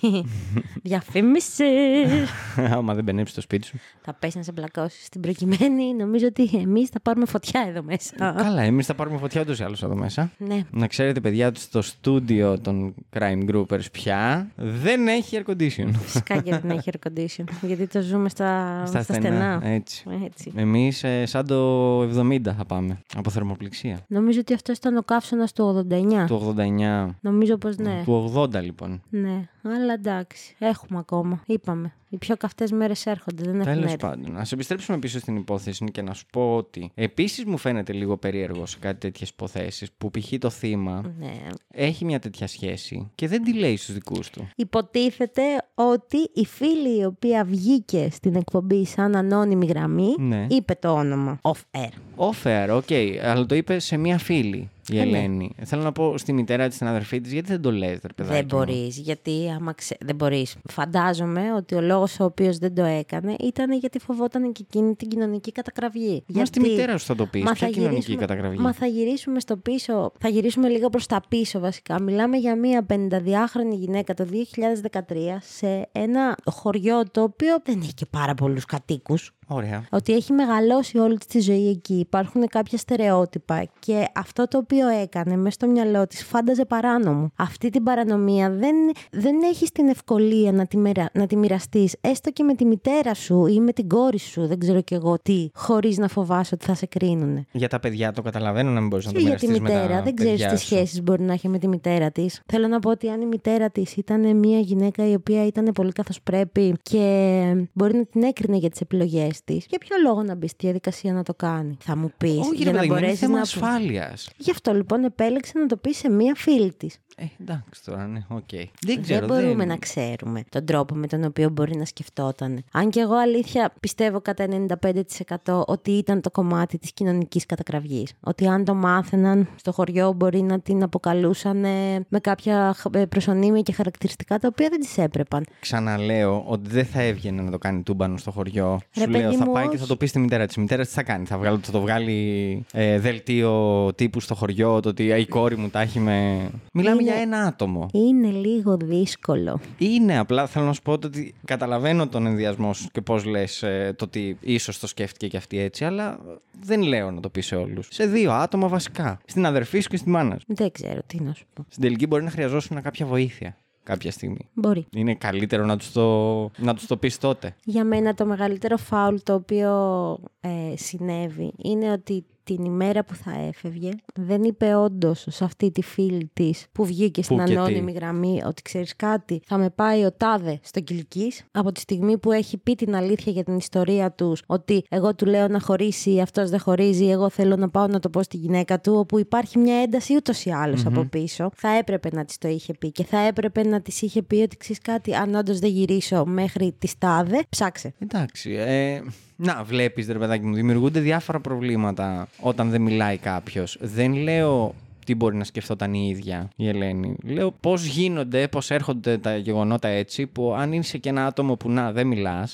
Διαφήμιση. Άμα δεν μπαινέψει στο σπίτι σου. θα πέσει να σε μπλακώσεις στην προκειμένη. Νομίζω ότι εμείς θα πάρουμε φωτιά εδώ μέσα. Καλά, εμείς θα πάρουμε φωτιά ούτως ή άλλως εδώ μέσα. ναι. Να ξέρετε, παιδιά, ότι στο στούντιο των Crime Groupers πια δεν έχει air condition. Φυσικά και δεν έχει air condition. Γιατί το ζούμε στα, Στα στα στενά. στενά. Έτσι. Έτσι. Εμείς σαν το 70 θα πάμε από θερμοπλοία. Καταπληξία. Νομίζω ότι αυτός ήταν ο καύσωνας του 89. Του 89. Νομίζω πως ναι. Του 80 λοιπόν. Ναι, αλλά εντάξει, έχουμε ακόμα. Είπαμε. Οι πιο καυτές μέρες έρχονται, δεν έχουν Τέλος έρθει. πάντων, ας επιστρέψουμε πίσω στην υπόθεση και να σου πω ότι επίσης μου φαίνεται λίγο περίεργο σε κάτι τέτοιες υποθέσεις που π.χ. το θύμα Ναι. έχει μια τέτοια σχέση και δεν τη λέει στους δικούς του. Υποτίθεται ότι η φίλη η οποία βγήκε στην εκπομπή σαν ανώνυμη γραμμή Ναι. είπε το όνομα off air. Off air, OK, αλλά το είπε σε μια φίλη η Ε, ναι. Ελένη. Θέλω να πω στη μητέρα της, στην αδερφή της, γιατί δεν το λες, ρε παιδάκι. Δεν μου; μπορείς, γιατί άμα ξε... δεν μπορείς. Φαντάζομαι ότι ο λόγος ο οποίος δεν το έκανε ήταν γιατί φοβόταν και εκείνη την κοινωνική κατακραυγή. Μα στη Γιατί- μητέρα σου θα το πεις. Μα Ποια θα κοινωνική γυρίσουμε- κατακραυγή. Μα θα γυρίσουμε στο πίσω, θα γυρίσουμε λίγο προς τα πίσω βασικά. Μιλάμε για μια 52χρονη γυναίκα το 2013 σε ένα χωριό το οποίο δεν έχει και πάρα πολλούς κατοίκους. Ωραία. Ότι έχει μεγαλώσει όλη της τη ζωή εκεί. Υπάρχουν κάποια στερεότυπα και αυτό το οποίο έκανε μέσα στο μυαλό της φάνταζε παράνομο. Αυτή την παρανομία δεν, δεν έχεις την ευκολία να τη, μοιρα, να τη μοιραστείς έστω και με τη μητέρα σου ή με την κόρη σου, δεν ξέρω κι εγώ τι, χωρίς να φοβάσαι ότι θα σε κρίνουνε. Για τα παιδιά το καταλαβαίνω να μην μπορείς να το Και για τη μοιραστείς με τα μητέρα. Δεν ξέρεις παιδιά τι σου. σχέσεις μπορεί να έχει με τη μητέρα της. Θέλω να πω ότι αν η μητέρα της ήταν μια γυναίκα η οποία ήταν πολύ καθώς πρέπει και μπορεί να την έκρινε για τις επιλογές της, για ποιο λόγο να μπει στη διαδικασία να το κάνει, θα μου πεις. Όχι, για ρε να παιδάκι μου, είναι μπορέσεις θέμα να. ασφάλειας. Γι' αυτό λοιπόν επέλεξε να το πει σε μία φίλη της. Ε, εντάξει τώρα, ναι, οκ. Δεν ξέρω. δεν μπορούμε να ξέρουμε τον τρόπο με τον οποίο μπορεί να σκεφτόταν. Αν και εγώ αλήθεια πιστεύω κατά 95% ότι ήταν το κομμάτι της κοινωνικής κατακραυγής. Ότι αν το μάθαιναν στο χωριό μπορεί να την αποκαλούσαν ε, με κάποια χ- ε, προσωνύμια και χαρακτηριστικά τα οποία δεν τις έπρεπαν. Ξαναλέω ότι δεν θα έβγαινε να το κάνει τούμπανο στο χωριό. Ρε Σου λέω, παιδί θα μου, πάει και όχι. θα το πει στη μητέρα της. Η μητέρα της τι θα κάνει. Θα, βγάλει, θα το βγάλει ε, δελτίο τύπου στο χωριό. Το ότι «Α, η κόρη μου τα έχει με. Μιλάμε Είναι- για ένα άτομο. Είναι λίγο δύσκολο. Είναι απλά θέλω να σου πω ότι καταλαβαίνω τον ενδιασμό σου και πώς λες το ότι ίσως το σκέφτηκε και αυτή έτσι, αλλά δεν λέω να το πει σε όλους. Σε δύο άτομα βασικά. Στην αδερφή σου και στη μάνα σου. Δεν ξέρω τι να σου πω. Στην τελική μπορεί να χρειαζόσουν κάποια βοήθεια κάποια στιγμή. Μπορεί. Είναι καλύτερο να τους το, να τους το πεις τότε. Για μένα το μεγαλύτερο φάουλ το οποίο ε, συνέβη είναι ότι την ημέρα που θα έφευγε δεν είπε όντως σε αυτή τη φίλη της που βγήκε στην Πού και τι. ανώνυμη γραμμή ότι ξέρεις κάτι, θα με πάει ο τάδε στο Κυλική. Από τη στιγμή που έχει πει την αλήθεια για την ιστορία τους, ότι εγώ του λέω να χωρίσει, αυτός δεν χωρίζει, εγώ θέλω να πάω να το πω στη γυναίκα του, όπου υπάρχει μια ένταση ούτως ή άλλως από πίσω, θα έπρεπε να της το είχε πει και θα έπρεπε να της είχε πει ότι ξέρεις κάτι, αν όντως δεν γυρίσω μέχρι τη τάδε, ψάξε. Εντάξει. Ε, να, βλέπεις, ρε παιδάκι μου, δημιουργούνται διάφορα προβλήματα όταν δεν μιλάει κάποιος. Δεν λέω τι μπορεί να σκεφτόταν η ίδια η Ελένη. Λέω πώς γίνονται, πώς έρχονται τα γεγονότα έτσι, που αν είσαι και ένα άτομο που να δεν μιλα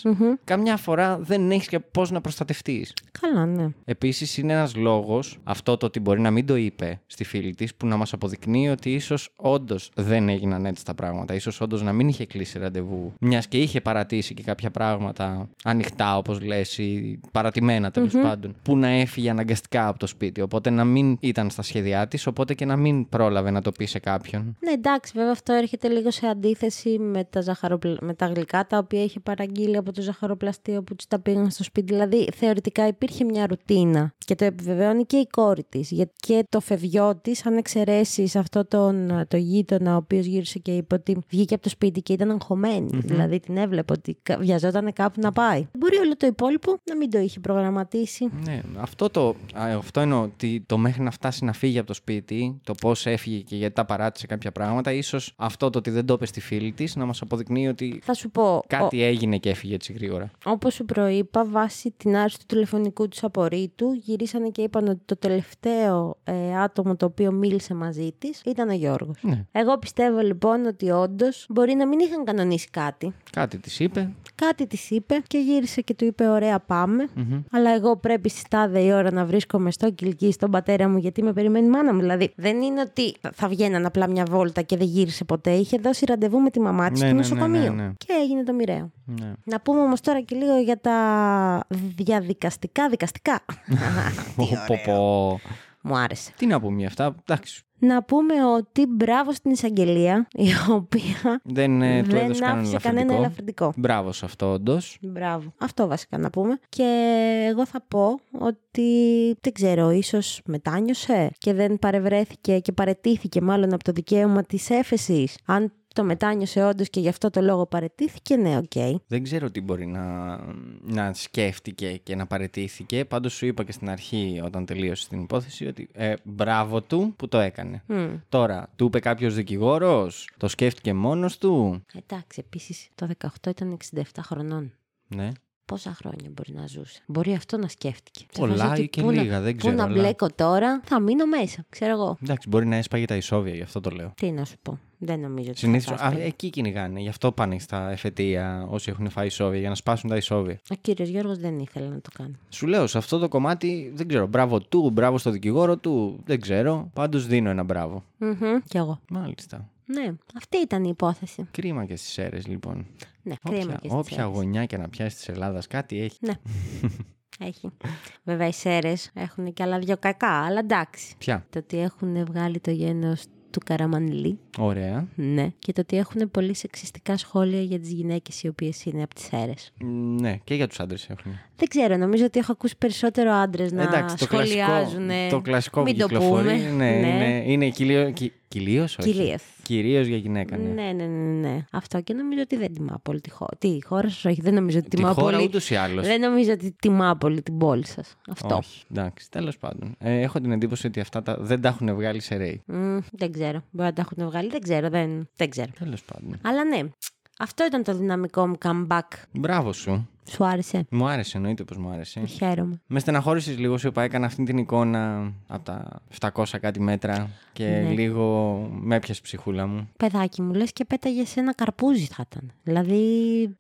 καμιά φορά δεν έχεις και πώς να προστατευτείς. Καλά, ναι. Επίσης, είναι ένας λόγος αυτό το ότι μπορεί να μην το είπε στη φίλη της που να μας αποδεικνύει ότι ίσως όντως δεν έγιναν έτσι τα πράγματα. σω όντως να μην είχε κλείσει ραντεβού. Μιας και είχε παρατήσει και κάποια πράγματα ανοιχτά, όπως λες, ή παρατημένα τέλος πάντων, που να έφυγε αναγκαστικά από το σπίτι. Οπότε να μην ήταν στα σχέδιά της, οπότε και να μην πρόλαβε να το πει σε κάποιον. Ναι, εντάξει, βέβαια αυτό έρχεται λίγο σε αντίθεση με τα, ζαχαροπλα... με τα γλυκά τα οποία είχε παραγγείλει από το ζαχαροπλαστείο που τους τα πήγαν στο σπίτι. Δηλαδή, θεωρητικά υπήρχε μια ρουτίνα και το επιβεβαιώνει και η κόρη της. Γιατί και το φευγιό της, αν εξαιρέσεις αυτό τον, το γείτονα, ο οποίος γύρισε και είπε ότι βγήκε από το σπίτι και ήταν αγχωμένη. Δηλαδή, την έβλεπε ότι κα- βιαζόταν κάπου να πάει. Μπορεί όλο το υπόλοιπο να μην το είχε προγραμματίσει. Ναι, αυτό, το, α, αυτό εννοώ ότι το μέχρι να φτάσει να φύγει από το σπίτι, το πώς έφυγε και γιατί τα παράτησε κάποια πράγματα, ίσως αυτό το ότι δεν το είπε στη φίλη της να μας αποδεικνύει ότι Θα σου πω. κάτι έγινε και έφυγε έτσι γρήγορα. Όπως σου προείπα, βάσει την άρση του τηλεφωνικού του απορρίτου, γυρίσανε και είπαν ότι το τελευταίο ε, άτομο το οποίο μίλησε μαζί της ήταν ο Γιώργος. Ναι. Εγώ πιστεύω λοιπόν ότι όντως μπορεί να μην είχαν κανονίσει κάτι. Κάτι της είπε. Κάτι της είπε και γύρισε και του είπε: Ωραία, πάμε. Αλλά εγώ πρέπει στη τάδε η ώρα να βρίσκομαι στο κυλκί, στον πατέρα μου, γιατί με περιμένει η μάνα μου. Δηλαδή, δεν είναι ότι θα- θα βγαίναν απλά μια βόλτα και δεν γύρισε ποτέ. Είχε δώσει ραντεβού με τη μαμά της Ναι, στο ναι, ναι, νοσοκομείο. ναι, ναι. Και έγινε το μοιραίο. Ναι. Να πούμε όμως τώρα και λίγο για τα διαδικαστικά δικαστικά. Πω, πω, πω. Μου άρεσε. Τι να πούμε για αυτά. Εντάξει. Να πούμε ότι μπράβο στην εισαγγελία, η οποία Δεν, ε, του δεν έδωσε κανένα άφησε κανένα ελαφρυντικό. ελαφρυντικό. Μπράβο σε αυτό, όντως. Μπράβο. Αυτό βασικά να πούμε. Και εγώ θα πω ότι δεν ξέρω, ίσως μετάνιωσε και δεν παρευρέθηκε και παρετήθηκε μάλλον από το δικαίωμα της έφεσης. Αν το μετάνιωσε όντως και γι' αυτό το λόγο παρετήθηκε, ναι, οκ. Δεν ξέρω τι μπορεί να, να σκέφτηκε και να παρετήθηκε. Πάντως σου είπα και στην αρχή, όταν τελείωσε την υπόθεση, ότι ε, μπράβο του που το έκανε. Μμ. Τώρα, του είπε κάποιος δικηγόρος, το σκέφτηκε μόνος του; Εντάξει, επίσης το 18 ήταν 67 χρονών. Ναι. Πόσα χρόνια μπορεί να ζούσε. Μπορεί αυτό να σκέφτηκε. Σε Πολλά φάση ότι ή και πού να- λίγα, δεν ξέρω, Πού να αλλά- μπλέκω τώρα, θα μείνω μέσα. Ξέρω εγώ. Εντάξει, μπορεί να έσπαγε τα ισόβια, γι' αυτό το λέω. Τι να σου πω. Δεν νομίζω ότι. θα Συνήθως. τα έσπαγε. Εκεί κυνηγάνε. Γι' αυτό πάνε στα εφετεία όσοι έχουν φάει ισόβια, για να σπάσουν τα ισόβια. Ο κύριος Γιώργος δεν ήθελε να το κάνει. Σου λέω, σε αυτό το κομμάτι δεν ξέρω. Μπράβο του, μπράβο στο δικηγόρο του, δεν ξέρω. Πάντως δίνω ένα μπράβο. Μμμ, Κι εγώ. Μάλιστα. Ναι, αυτή ήταν η υπόθεση. Κρίμα και στις αίρες, λοιπόν. Ναι, κρίμα Όποια, και στις όποια αίρες. γωνιά και να πιάσει της Ελλάδας, κάτι έχει. Ναι. Έχει. Βέβαια, οι Σέρες έχουν και άλλα δυο κακά, αλλά εντάξει. Πια. Το ότι έχουν βγάλει το γένος του Καραμανλή, Ωραία. ναι. Και το ότι έχουν πολύ σεξιστικά σχόλια για τις γυναίκες οι οποίες είναι από τις Σέρες. Μ, Ναι, και για τους άντρες έχουν. Δεν ξέρω, νομίζω ότι έχω ακούσει περισσότερο άντρες να Εντάξει, το κλασικό, σχολιάζουν. το κλασικό που Μην το κυκλοφορεί. πούμε. Ναι, είναι, είναι κυρίως. Κυρίως, όχι. Κυρίως. Κυρίως για γυναίκα, ναι. Ναι, ναι, ναι, ναι. Αυτό και νομίζω ότι δεν τιμά πολύ τη χώρα. Τι, η χώρα σας, όχι, δεν νομίζω ότι Τη τιμά χώρα πολύ. ούτως ή άλλως. Δεν νομίζω ότι τιμά πολύ την πόλη σας. Αυτό. Όχι, εντάξει, τέλος πάντων. Ε, έχω την εντύπωση ότι αυτά τα, δεν τα έχουν βγάλει σε ρέι. Μμ, δεν ξέρω. Μπορεί να τα έχουν βγάλει. Δεν ξέρω. Δεν, δεν ξέρω. Τέλος πάντων. Αλλά ναι. Αυτό ήταν το δυναμικό μου comeback. Μπράβο σου. Σου άρεσε; Μου άρεσε, εννοείται πως μου άρεσε. Χαίρομαι. Με στεναχώρησες λίγο, σου είπα, έκανα αυτή την εικόνα από τα 700 κάτι μέτρα και Ναι. λίγο με έπιασες η ψυχούλα μου. Παιδάκι μου, λες και πέταγες σε ένα καρπούζι θα ήταν. Δηλαδή,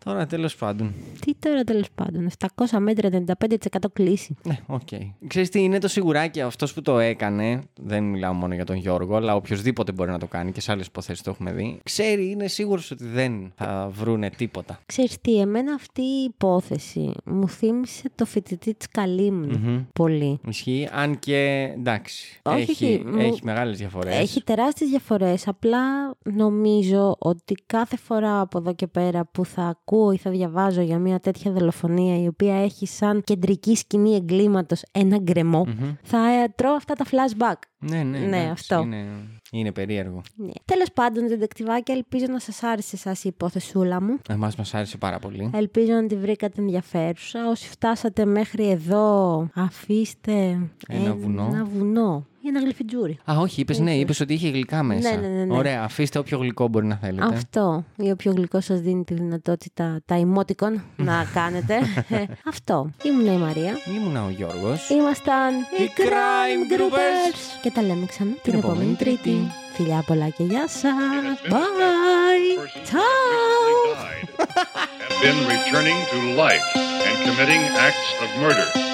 Τώρα τέλος πάντων. τι τώρα τέλος πάντων. 700 μέτρα, 95% κλίση. Ναι, οκ. Ξέρεις τι, είναι το σιγουράκι αυτός που το έκανε. Δεν μιλάω μόνο για τον Γιώργο, αλλά οποιοδήποτε μπορεί να το κάνει και σε άλλες υποθέσεις το έχουμε δει. Ξέρει, είναι σίγουρος ότι δεν θα βρούνε τίποτα. Ξέρεις τι, εμένα αυτή η υπόθεση μου θύμισε το φοιτητή της Καλύμνου Μμμ. πολύ. Ισχύει, αν και εντάξει. Όχι, έχει, όχι, μου- έχει μεγάλες διαφορές. Έχει τεράστιες διαφορές, απλά νομίζω ότι κάθε φορά από εδώ και πέρα που θα ακούω ή θα διαβάζω για μια τέτοια δολοφονία η οποία έχει σαν κεντρική σκηνή εγκλήματος ένα γκρεμό, θα ε, τρώω αυτά τα flashback. Ναι, ναι, Ναι, εντάξει, αυτό. Είναι, είναι περίεργο. Ναι. Τέλος πάντων, δεντεκτιβάκια, ελπίζω να σας άρεσε εσάς η υπόθεσούλα μου. Εμάς μας άρεσε πάρα πολύ. Ελπίζω να τη βρήκατε ενδιαφέρουσα. Όσοι φτάσατε μέχρι εδώ, αφήστε Ένα βουνό. Ένα βουνό ή ένα γλυφιτζούρι. Α, όχι, είπες ναι, είπες ότι είχε γλυκά μέσα. Ναι, ναι, ναι, ναι. Ωραία, αφήστε όποιο γλυκό μπορεί να θέλετε. Αυτό. Ή όποιο γλυκό σας δίνει τη δυνατότητα, τα emoticon, να κάνετε. Ε, Αυτό. Ήμουν η Μαρία. Ήμουνα ο Γιώργος. Ήμασταν Οι Crime Groupers. Και τα λέμε ξανά την, επόμενη επόμενη Τρίτη. Τρίτη. Φιλιά πολλά και γεια σας. It has been Bye. persons Ciao. who recently died have been returning to life and committing acts of murder.